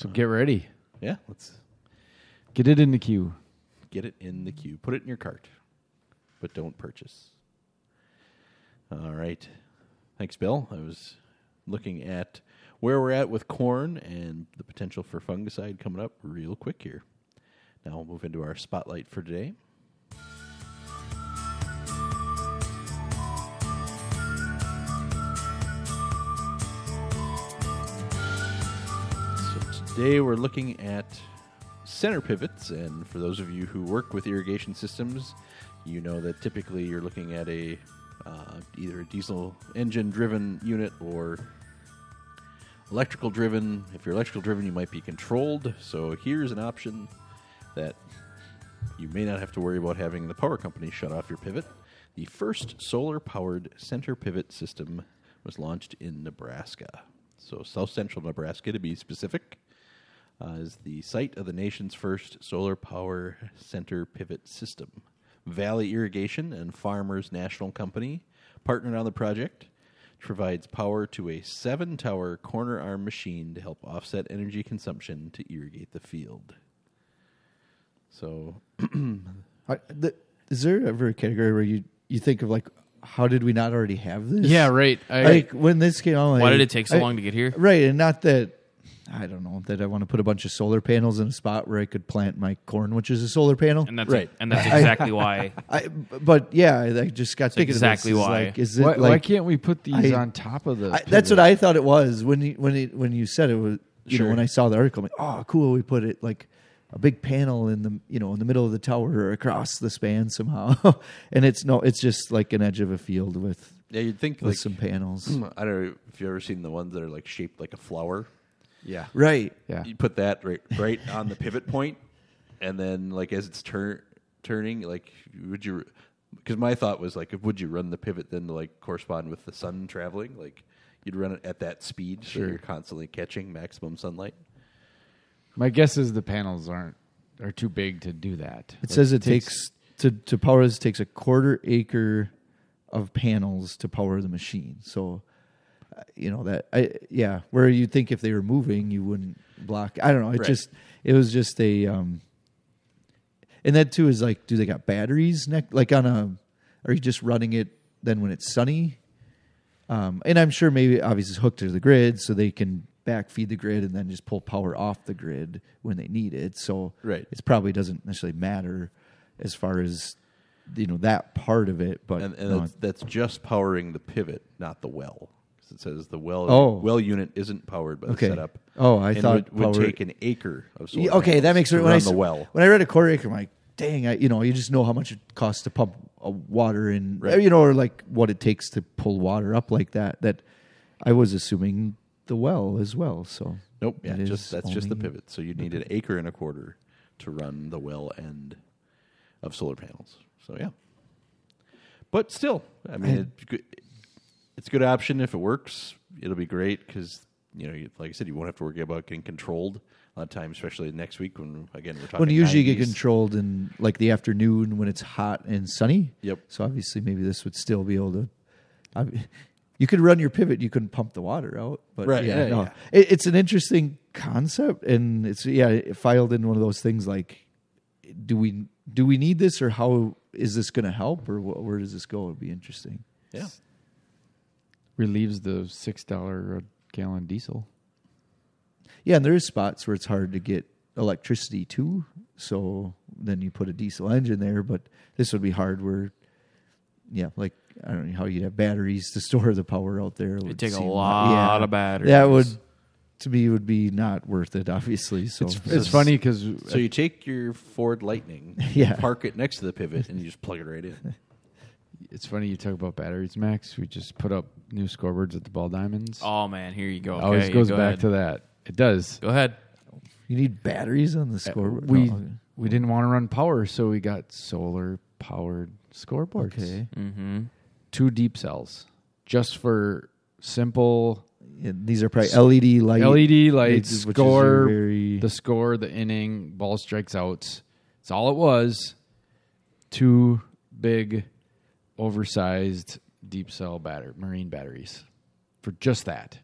So get ready. yeah, let's Get it in the queue. get it in the queue. Put it in your cart, but don't purchase. All right. Thanks, Bill. I was looking at where we're at with corn and the potential for fungicide coming up real quick here. Now we'll move into our spotlight for today. Today we're looking at center pivots, and for those of you who work with irrigation systems, you know that typically you're looking at a uh, either a diesel engine driven unit or electrical driven. If you're electrical driven, you might be controlled. So here's an option that you may not have to worry about having the power company shut off your pivot. The first solar powered center pivot system was launched in Nebraska. So, south central Nebraska to be specific, uh, is the site of the nation's first solar power center pivot system. Valley Irrigation and Farmers National Company partnered on the project, which provides power to a seven tower corner arm machine to help offset energy consumption to irrigate the field. So, I, the, is there ever a category where you, you think of like how did we not already have this? Yeah, right. I, like when this came out, Why did it take so I- long to get here? Right, and not that I don't know that I want to put a bunch of solar panels in a spot where I could plant my corn, which is a solar panel. And that's Right. and that's exactly why. I, but yeah, I just got thinking exactly of this. Is why. Like, is it why, like why can't we put these I- on top of the? I, that's what pivot? I thought it was when you when it, when you said it was. You Sure. know, when I saw the article, I'm like, oh, cool. We put it like a big panel in the you know in the middle of the tower or across the span somehow, and it's no, it's just like an edge of a field with Yeah, you'd think with like some panels. I don't know if you've ever seen the ones that are like shaped like a flower. Yeah. Right. Yeah. You put that right right on the pivot point, and then like as it's turn turning, like would you? Because my thought was like, would you run the pivot then to like correspond with the sun traveling? Like you'd run it at that speed, so Sure. you're constantly catching maximum sunlight. My guess is the panels aren't are too big to do that. It says it takes, to to power this takes a quarter acre of panels to power the machine. So, you know that I yeah, where you think if they were moving, you wouldn't block. I don't know. It Right. just it was just a um, and that too is like, do they got batteries neck like on a? Are you just running it then when it's sunny? Um, and I'm sure maybe obviously it's hooked to the grid, so they can backfeed the grid and then just pull power off the grid when they need it. So Right. it probably doesn't necessarily matter as far as you know that part of it. But and, and no, that's, that's just powering the pivot, not the well. It says the well Oh. well unit isn't powered by the Okay. setup. Oh, I thought would, would take an acre of solar. Yeah, okay, that makes sense. When I the well. when I read a quarter acre, I'm like, dang, I, you know, you just know how much it costs to pump water in, Right. you know, or like what it takes to pull water up like that. That I was assuming the well as well. So Nope, yeah, just that's just the pivot. So you need an acre and a quarter to run the well end of solar panels. So yeah, but still, I mean, I- good. It's a good option if it works. It'll be great because you know, like I said, you won't have to worry about getting controlled a lot of times, especially next week when again we're talking. When you usually get controlled in like the afternoon when it's hot and sunny. Yep. So obviously, maybe this would still be able to. I, you could run your pivot. You couldn't pump the water out, but Right, Yeah, yeah, no. yeah. It, it's an interesting concept, and it's yeah, it filed in one of those things like, do we do we need this, or how is this going to help, or wh- where does this go? It'd be interesting. Yeah, relieves the six dollar a gallon diesel. Yeah, and there is spots where it's hard to get electricity too. So then you put a diesel engine there, but this would be hard where, yeah, like I don't know how you'd have batteries to store the power out there. It would take a seem- lot of batteries. That would, to me, would be not worth it. Obviously, so It's, it's funny because So you take your Ford Lightning, Yeah. park it next to the pivot, and you just plug it right in. it's funny you talk about batteries, Max. We just put up new scoreboards at the Ball Diamonds. Oh man, here you go. Okay, Always goes go back ahead. to that. It does. Go ahead. You need batteries on the scoreboard. We No. we didn't want to run power, so we got solar powered scoreboards. okay. Mm-hmm. Two deep cells, just for simple Yeah, these are probably LED light. LED lights, which is score, very- the score, the inning, ball strikes outs. It's all it was. Two big, oversized deep cell batter marine batteries for just that.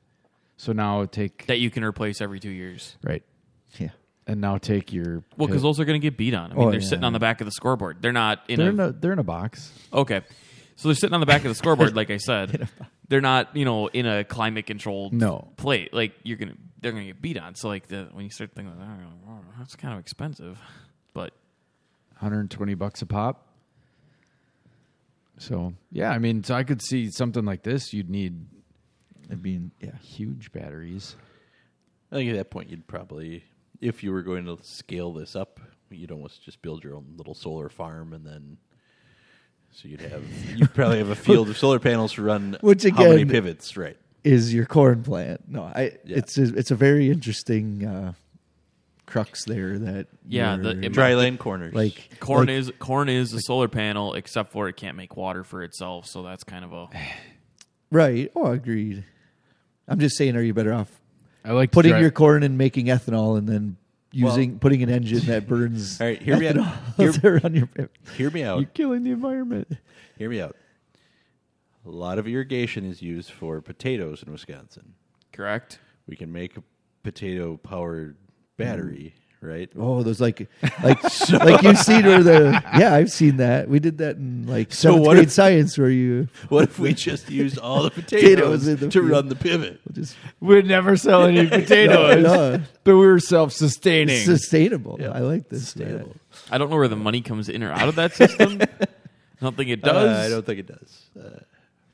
So now take That you can replace every two years. right, Yeah. and now take your Well, because those are going to get beat on. I mean, Oh, they're yeah. sitting on the back of the scoreboard. They're not in they're a, in a they're in a box. okay. So they're sitting on the back of the scoreboard, like I said. They're not, you know, in a climate controlled No. plate. Like you're gonna, they're gonna get beat on. So like the when you start thinking, like, oh, that's kind of expensive, but 120 bucks a pop. So yeah, I mean, so I could see something like this. You'd need It'd be yeah. huge batteries. I think at that point you'd probably, if you were going to scale this up, you'd almost just build your own little solar farm, and then so you'd have you'd probably have a field of solar panels to run. Which how many again- pivots? Right. is your corn plant. No, I. Yeah. It's a, it's a very interesting uh, crux there. That Yeah, the- you're- it Dry land corners. like corn like- is corn is a solar panel, except for it can't make water for itself. So that's kind of a right. Oh, agreed. I'm just saying, are you better off I like putting drive- your corn and making ethanol, and then using putting an engine that burns All right, hear me out. ethanol Hear, to your hear me out. You're killing the environment. Hear me out. A lot of irrigation is used for potatoes in Wisconsin. correct. We can make a potato powered battery, right? Oh, those like like like you've seen where the yeah I've seen that we did that in like So seventh what grade if- science where you What if we just used all the Potatoes potatoes in the to field. run the pivot? just We'd never sell any potatoes, No, but we were self-sustaining. sustainable. Yeah. I like this. Sustainable. man. I don't know where the money comes in or out of that system. I don't think it does. Uh, I don't think it does. Uh,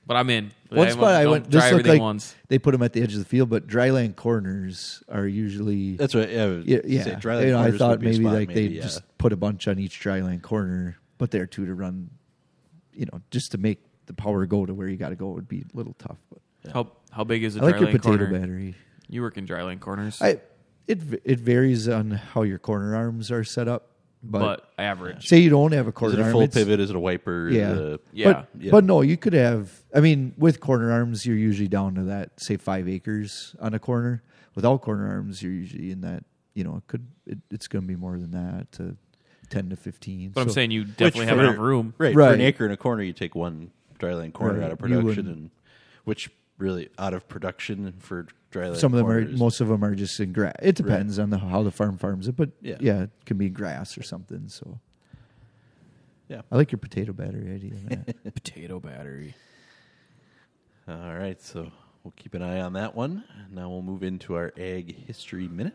but I'm in. One I spot I went try just looked like once. they put them at the edge of the field, but dryland corners are usually that's right. Yeah, yeah. yeah. say dryland You know, I thought would be a maybe spot, like they yeah. just put a bunch on each dryland corner, but there too to run, you know, just to make the power go to where you got to go would be a little tough. But How how big is a I like your dryland potato corner? battery. You work in dryland corners, I it it varies on how your corner arms are set up, but, but average. say you don't have a Is corner it a arm, full it's- pivot? Is it a wiper? Is Yeah. it a- Yeah. But, Yeah. but no, you could have. I mean, with corner arms, you're usually down to that, say, five acres on a corner. Without corner arms, you're usually in that. You know, it could. It, it's going to be more than that to ten to fifteen. but I'm So- saying you definitely have for- enough room. Right, For an acre and a corner, you take one dryland corner Right. out of You production, wouldn't- and which really out of production for dryland. some of them are. Most of them are just in grass. It depends on the how the farm farms it, but Yeah. yeah. it can be grass or something. So Yeah. I like your potato battery idea. Potato battery. All right, so we'll keep an eye on that one. Now we'll move into our ag history minute.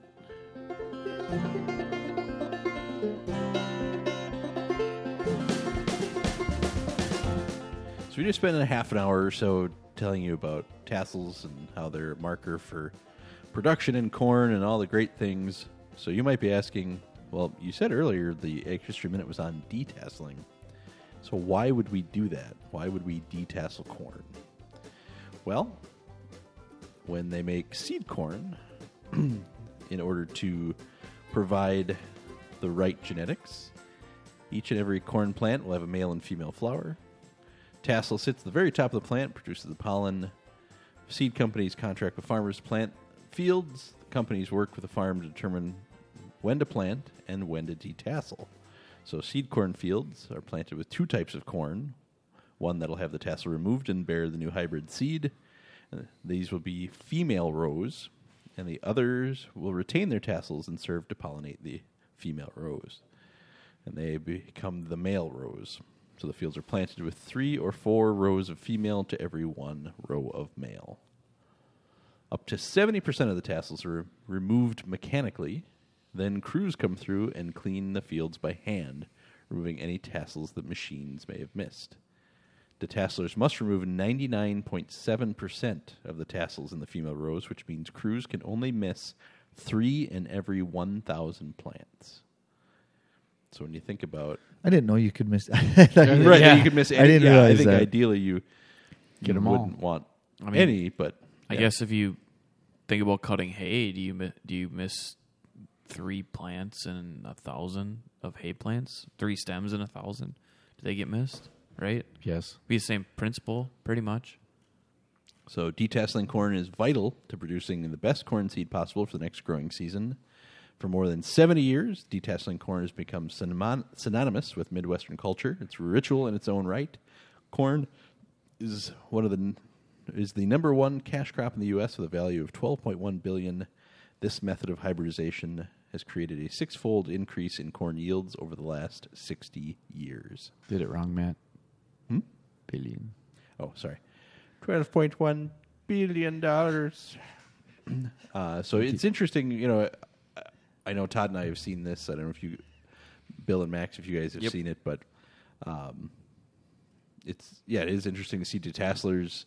So we just spent a half an hour or so telling you about tassels and how they're a marker for production in corn and all the great things. So you might be asking, well, you said earlier the ag history minute was on detasseling. So why would we do that? Why would we detassel corn? Well, when they make seed corn, in order to provide the right genetics, each and every corn plant will have a male and female flower. Tassel sits at the very top of the plant, produces the pollen. Seed companies contract with farmers to plant fields. Companies work with the farm to determine when to plant and when to detassel. So, seed corn fields are planted with two types of corn one that'll have the tassel removed and bear the new hybrid seed. Uh, These will be female rows, and the others will retain their tassels and serve to pollinate the female rows. And they become the male rows. So the fields are planted with three or four rows of female to every one row of male. Up to 70% of the tassels are removed mechanically. Then crews come through and clean the fields by hand, removing any tassels that machines may have missed. Detasselers must remove 99.7% of the tassels in the female rows, which means crews can only miss three in every 1,000 plants. So when you think about I didn't know you could miss. right, Yeah. you could miss I didn't yeah, I realize think that. ideally you Get you 'em all. wouldn't want I mean, any, but I yeah. guess if you think about cutting hay, do you mi- do you miss three plants and a thousand of hay plants? Three stems and a thousand? Do they get missed? Right? yes. Be the same principle, pretty much. So detasseling corn is vital to producing the best corn seed possible for the next growing season. For more than 70 years, detasseling corn has become synonymon- synonymous with Midwestern culture. It's ritual in its own right. Corn is one of the is the number one cash crop in the U.S. with a value of 12.1 billion. This method of hybridization has created a six-fold increase in corn yields over the last 60 years. Did it wrong, Matt. Hmm? Billion. Oh, sorry. Twelve point one billion dollars. Uh, so it's interesting, you know. I- I know Todd and I have seen this. I don't know if you, Bill and Max, if you guys have Yep. seen it, but um, it's yeah, it is interesting to see detasselers.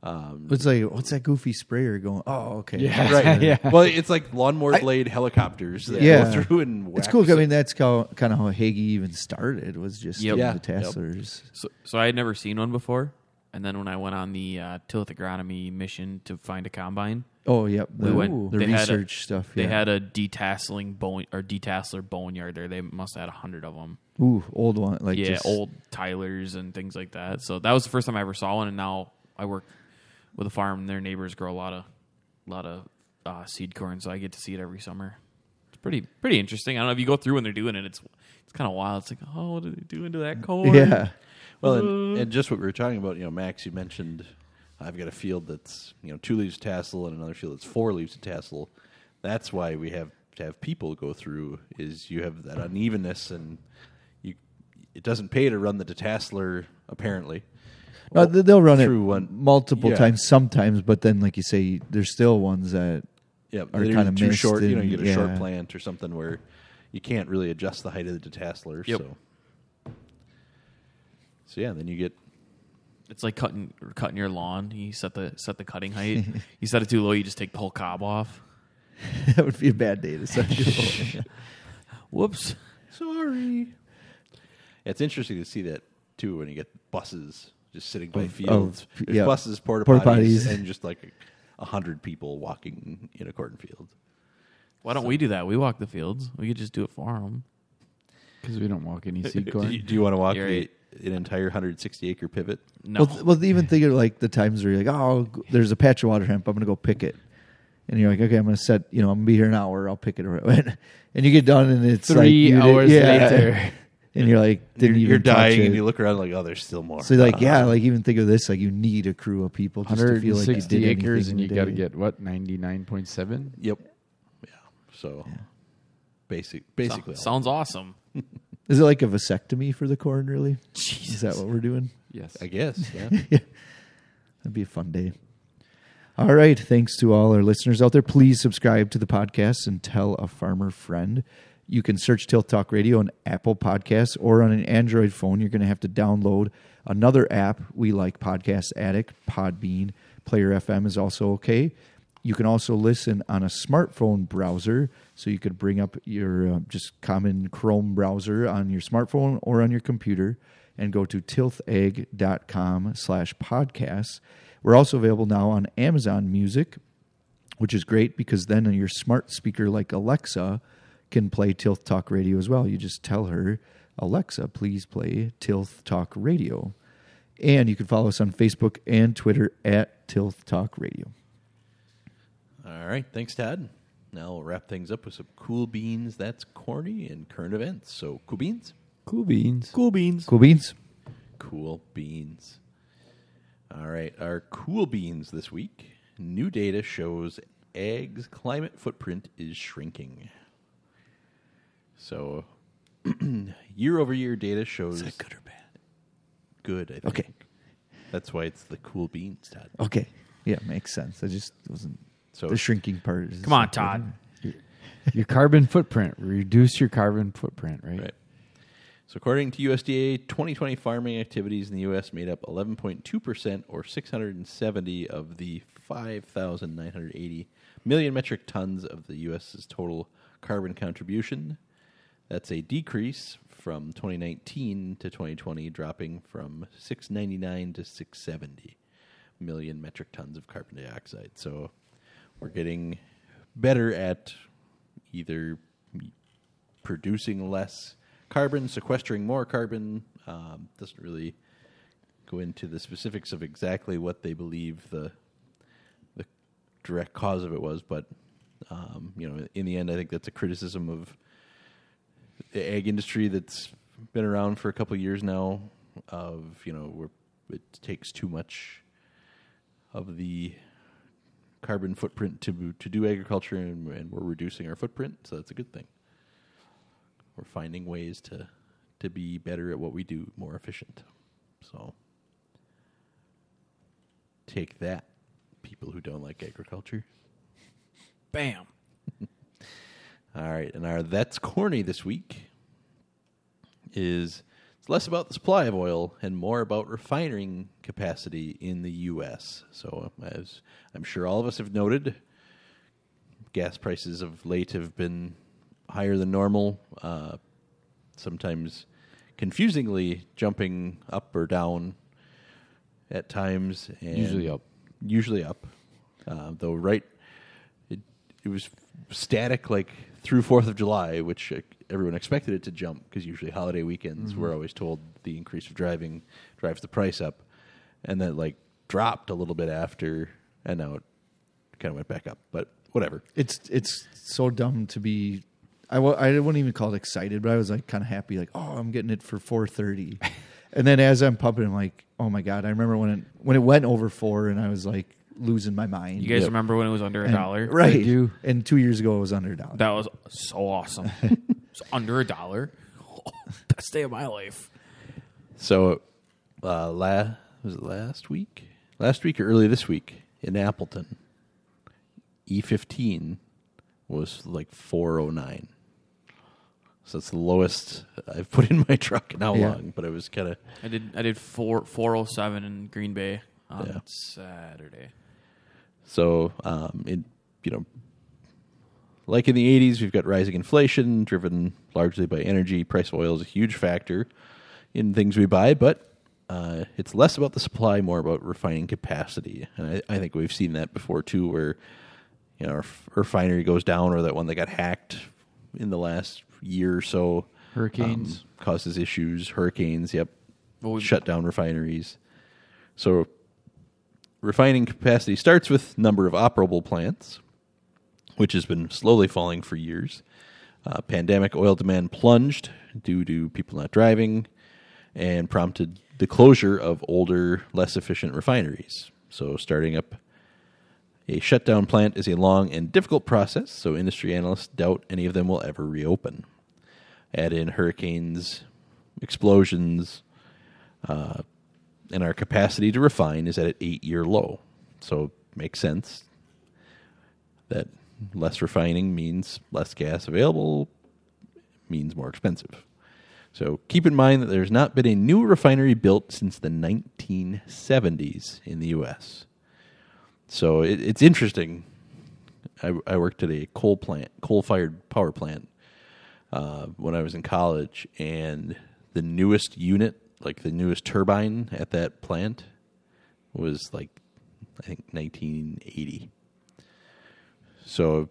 Um, It's like what's that goofy sprayer going? Oh, okay. Yeah. right. yeah. Well, it's like lawnmower I- blade helicopters that Yeah. go through and It's cool. I mean, that's how, kind of how Hagie even started. Was just Yep. Yeah. the tasslers. So, so I had never seen one before, and then when I went on the uh, Tilth agronomy mission to find a combine, Oh, yep. The, we went. the they had a- research stuff. They had a detasseling bone or detasseler boneyard there. They must have had a hundred of them. ooh old one like yeah, just, old Tylers and things like that. So that was the first time I ever saw one, and now I work with a farm. and Their neighbors grow a lot of, lot of uh, seed corn, so I get to see it every summer. It's pretty, pretty interesting. I don't know if you go through when they're doing it. It's, it's kind of wild. It's like, oh, what do they do into that corn? Yeah. Well, and, and just what we were talking about, you know, Max, you mentioned I've got a field that's you know two leaves of tassel and another field that's four leaves of tassel. That's why we have to have people go through is you have that unevenness and you it doesn't pay to run the detasseler apparently. Uh, no, th- they'll run it through one- multiple yeah. times sometimes, but then, like you say, there's still ones that Yeah, are kinda too missed short. You know, you get a short plant or something where you can't really adjust the height of the detasseler. Yep. So, so yeah, then you get It's like cutting cutting your lawn. You set the set the cutting height. you set it too low, you just take the whole cob off. that would be a bad day to set your Whoops. sorry. It's interesting to see that too when you get buses just sitting by Of- fields. of- yeah. buses, porta Porta potties, potties. and just like a hundred people walking in a cornfield. Why don't we do that? We walk the fields. We could just do it for them. because we don't walk any seed Do corn. you, do you want to walk You're the, right. An entire 160 acre pivot? No. Well, well, even think of like the times where you're like, oh, there's a patch of water hemp. I'm going to go pick it. And you're like, okay, I'm going to set, you know, I'm going to be here an hour. I'll pick it. And you get done and it's like Three did- hours yeah. later. And you're like, You're, didn't you're even touch dying, it. and you look around like, oh, there's still more. So like, Uh, yeah, like even think of this, like you need a crew of people just to feel like you 160 did acres, and you got to get what 99.7. Yep. Yeah. So basic, basically, So- sounds awesome. Is it like a vasectomy for the corn? Really? Is that what we're doing? Yes, I guess. Yeah. That'd be a fun day. All right. Thanks to all our listeners out there. Please subscribe to the podcast and tell a farmer friend. You can search Tilth Talk Radio on Apple Podcasts or on an Android phone. You're going to have to download another app. We like Podcast Addict, Podbean, Player FM is also okay. You can also listen on a smartphone browser. So you could bring up your uh, just common Chrome browser on your smartphone or on your computer and go to tilthag.com slash podcasts. We're also available now on Amazon Music, which is great because then your smart speaker like Alexa can play Tilth Talk Radio as well. You just tell her, Alexa, please play Tilth Talk Radio. And you can follow us on Facebook and Twitter at Tilth Talk Radio. All right. Thanks, Todd. Now we'll wrap things up with some cool beans. That's corny and current events. So cool beans. cool beans. Cool beans. Cool beans? Cool beans. All right, our cool beans this week. New data shows ag's climate footprint is shrinking. So, year over year data shows good or bad? good. I think. Okay. that's why it's the cool beans, Todd. Okay. Yeah, makes sense. I just wasn't. So the shrinking part is. Come on, Todd. Your carbon footprint. Reduce your carbon footprint, right? Right. So, according to USDA, 2020 farming activities in the U.S. made up 11.2%, or 670 of the 5,980 million metric tons of the U.S.'s total carbon contribution. That's a decrease from 2019 to 2020, dropping from 699 to 670 million metric tons of carbon dioxide. So, we're getting better at either producing less carbon, sequestering more carbon. Um, doesn't really go into the specifics of exactly what they believe the the direct cause of it was, but um, you know, in the end, I think that's a criticism of the ag industry that's been around for a couple of years now. Of you know, where it takes too much of the carbon footprint to to do agriculture, and, and we're reducing our footprint, so that's a good thing we're finding ways to to be better at what we do, more efficient. So take that, people who don't like agriculture. Bam. All right, and our that's corny this week is it's less about the supply of oil and more about refining capacity in the U.S. So, as I'm sure all of us have noted, gas prices of late have been higher than normal. Uh, sometimes confusingly jumping up or down at times. And Usually up. Usually up. Uh, though right, it it was static like through Fourth of July, which uh, everyone expected it to jump because usually holiday weekends we're mm-hmm. always told the increase of driving drives the price up, and then like dropped a little bit after, and now it kind of went back up. But whatever. It's it's so dumb to be. I w- I wouldn't even call it excited, but I was like kind of happy, like oh, I'm getting it for four thirty, and then as I'm pumping, I'm like, oh my god! I remember when it when it went over four, and I was like losing my mind. You guys Yep. remember when it was under a dollar? right? I do. And two years ago, it was under a dollar. That was so awesome. it's under a dollar. Best day of my life. So, uh, la- was it last week? Last week or early this week in Appleton, E15 was like 409. So it's the lowest I've put in my truck in how Yeah. long, but it was kind of I did I did four four oh seven in Green Bay on Yeah. Saturday. so um, it you know like in the 80s we've got rising inflation driven largely by energy. Price of oil is a huge factor in things we buy but uh, it's less about the supply more about refining capacity. And I, I think we've seen that before too where you know our refinery goes down or that one that got hacked in the last year or so Hurricanes. um, causes issues hurricanes yep Well, we- shut down refineries. So refining capacity starts with number of operable plants, which has been slowly falling for years. Uh, pandemic oil demand plunged due to people not driving and prompted the closure of older, less efficient refineries. So, starting up a shutdown plant is a long and difficult process, so industry analysts doubt any of them will ever reopen. Add in hurricanes, explosions, and our capacity to refine is at an eight year low. So makes sense that less refining means less gas available, means more expensive. So keep in mind that there's not been a new refinery built since the 1970s in the U.S. So it, it's interesting. I, I worked at a coal plant, coal fired power plant, uh, when I was in college, and the newest unit, like the newest turbine at that plant, was like I think 1980. So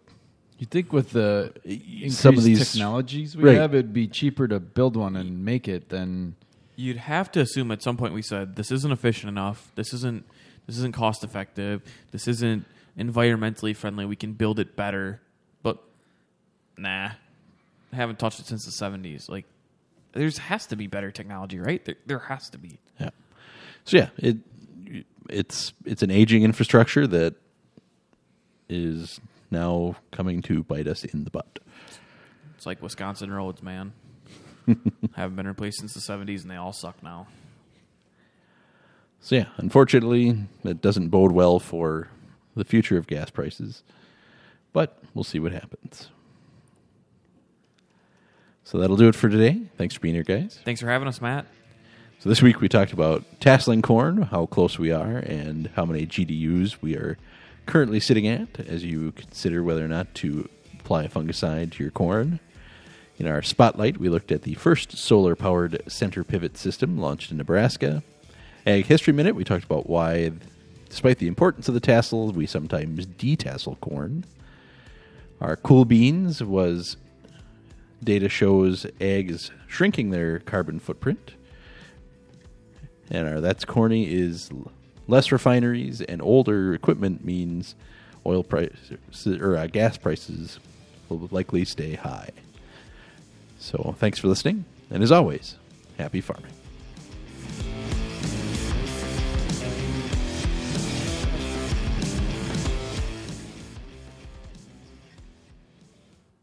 You'd think with the increased Some of these- technologies we Right. have, it'd be cheaper to build one and make it than You'd have to assume at some point we said this isn't efficient enough. This isn't this isn't cost effective. This isn't environmentally friendly. We can build it better, but nah, I haven't touched it since the seventies. Like, there's has to be better technology, right? There, there has to be. yeah, so yeah, it it's it's an aging infrastructure that is now coming to bite us in the butt. It's like Wisconsin roads, man. haven't been replaced since the seventies, and they all suck now. So yeah, unfortunately, it doesn't bode well for the future of gas prices, but we'll see what happens. So that'll do it for today. Thanks for being here, guys. Thanks for having us, Matt. So this week we talked about tasseling corn, how close we are, and how many GDUs we are currently sitting at as you consider whether or not to apply a fungicide to your corn. In our spotlight, we looked at the first solar powered center pivot system launched in Nebraska. Ag History Minute, we talked about why, despite the importance of the tassel, we sometimes detassel corn. Our cool beans was data shows ag is shrinking their carbon footprint. And our that's corny is less refineries and older equipment means oil prices or uh, gas prices will likely stay high. So thanks for listening, and as always, happy farming.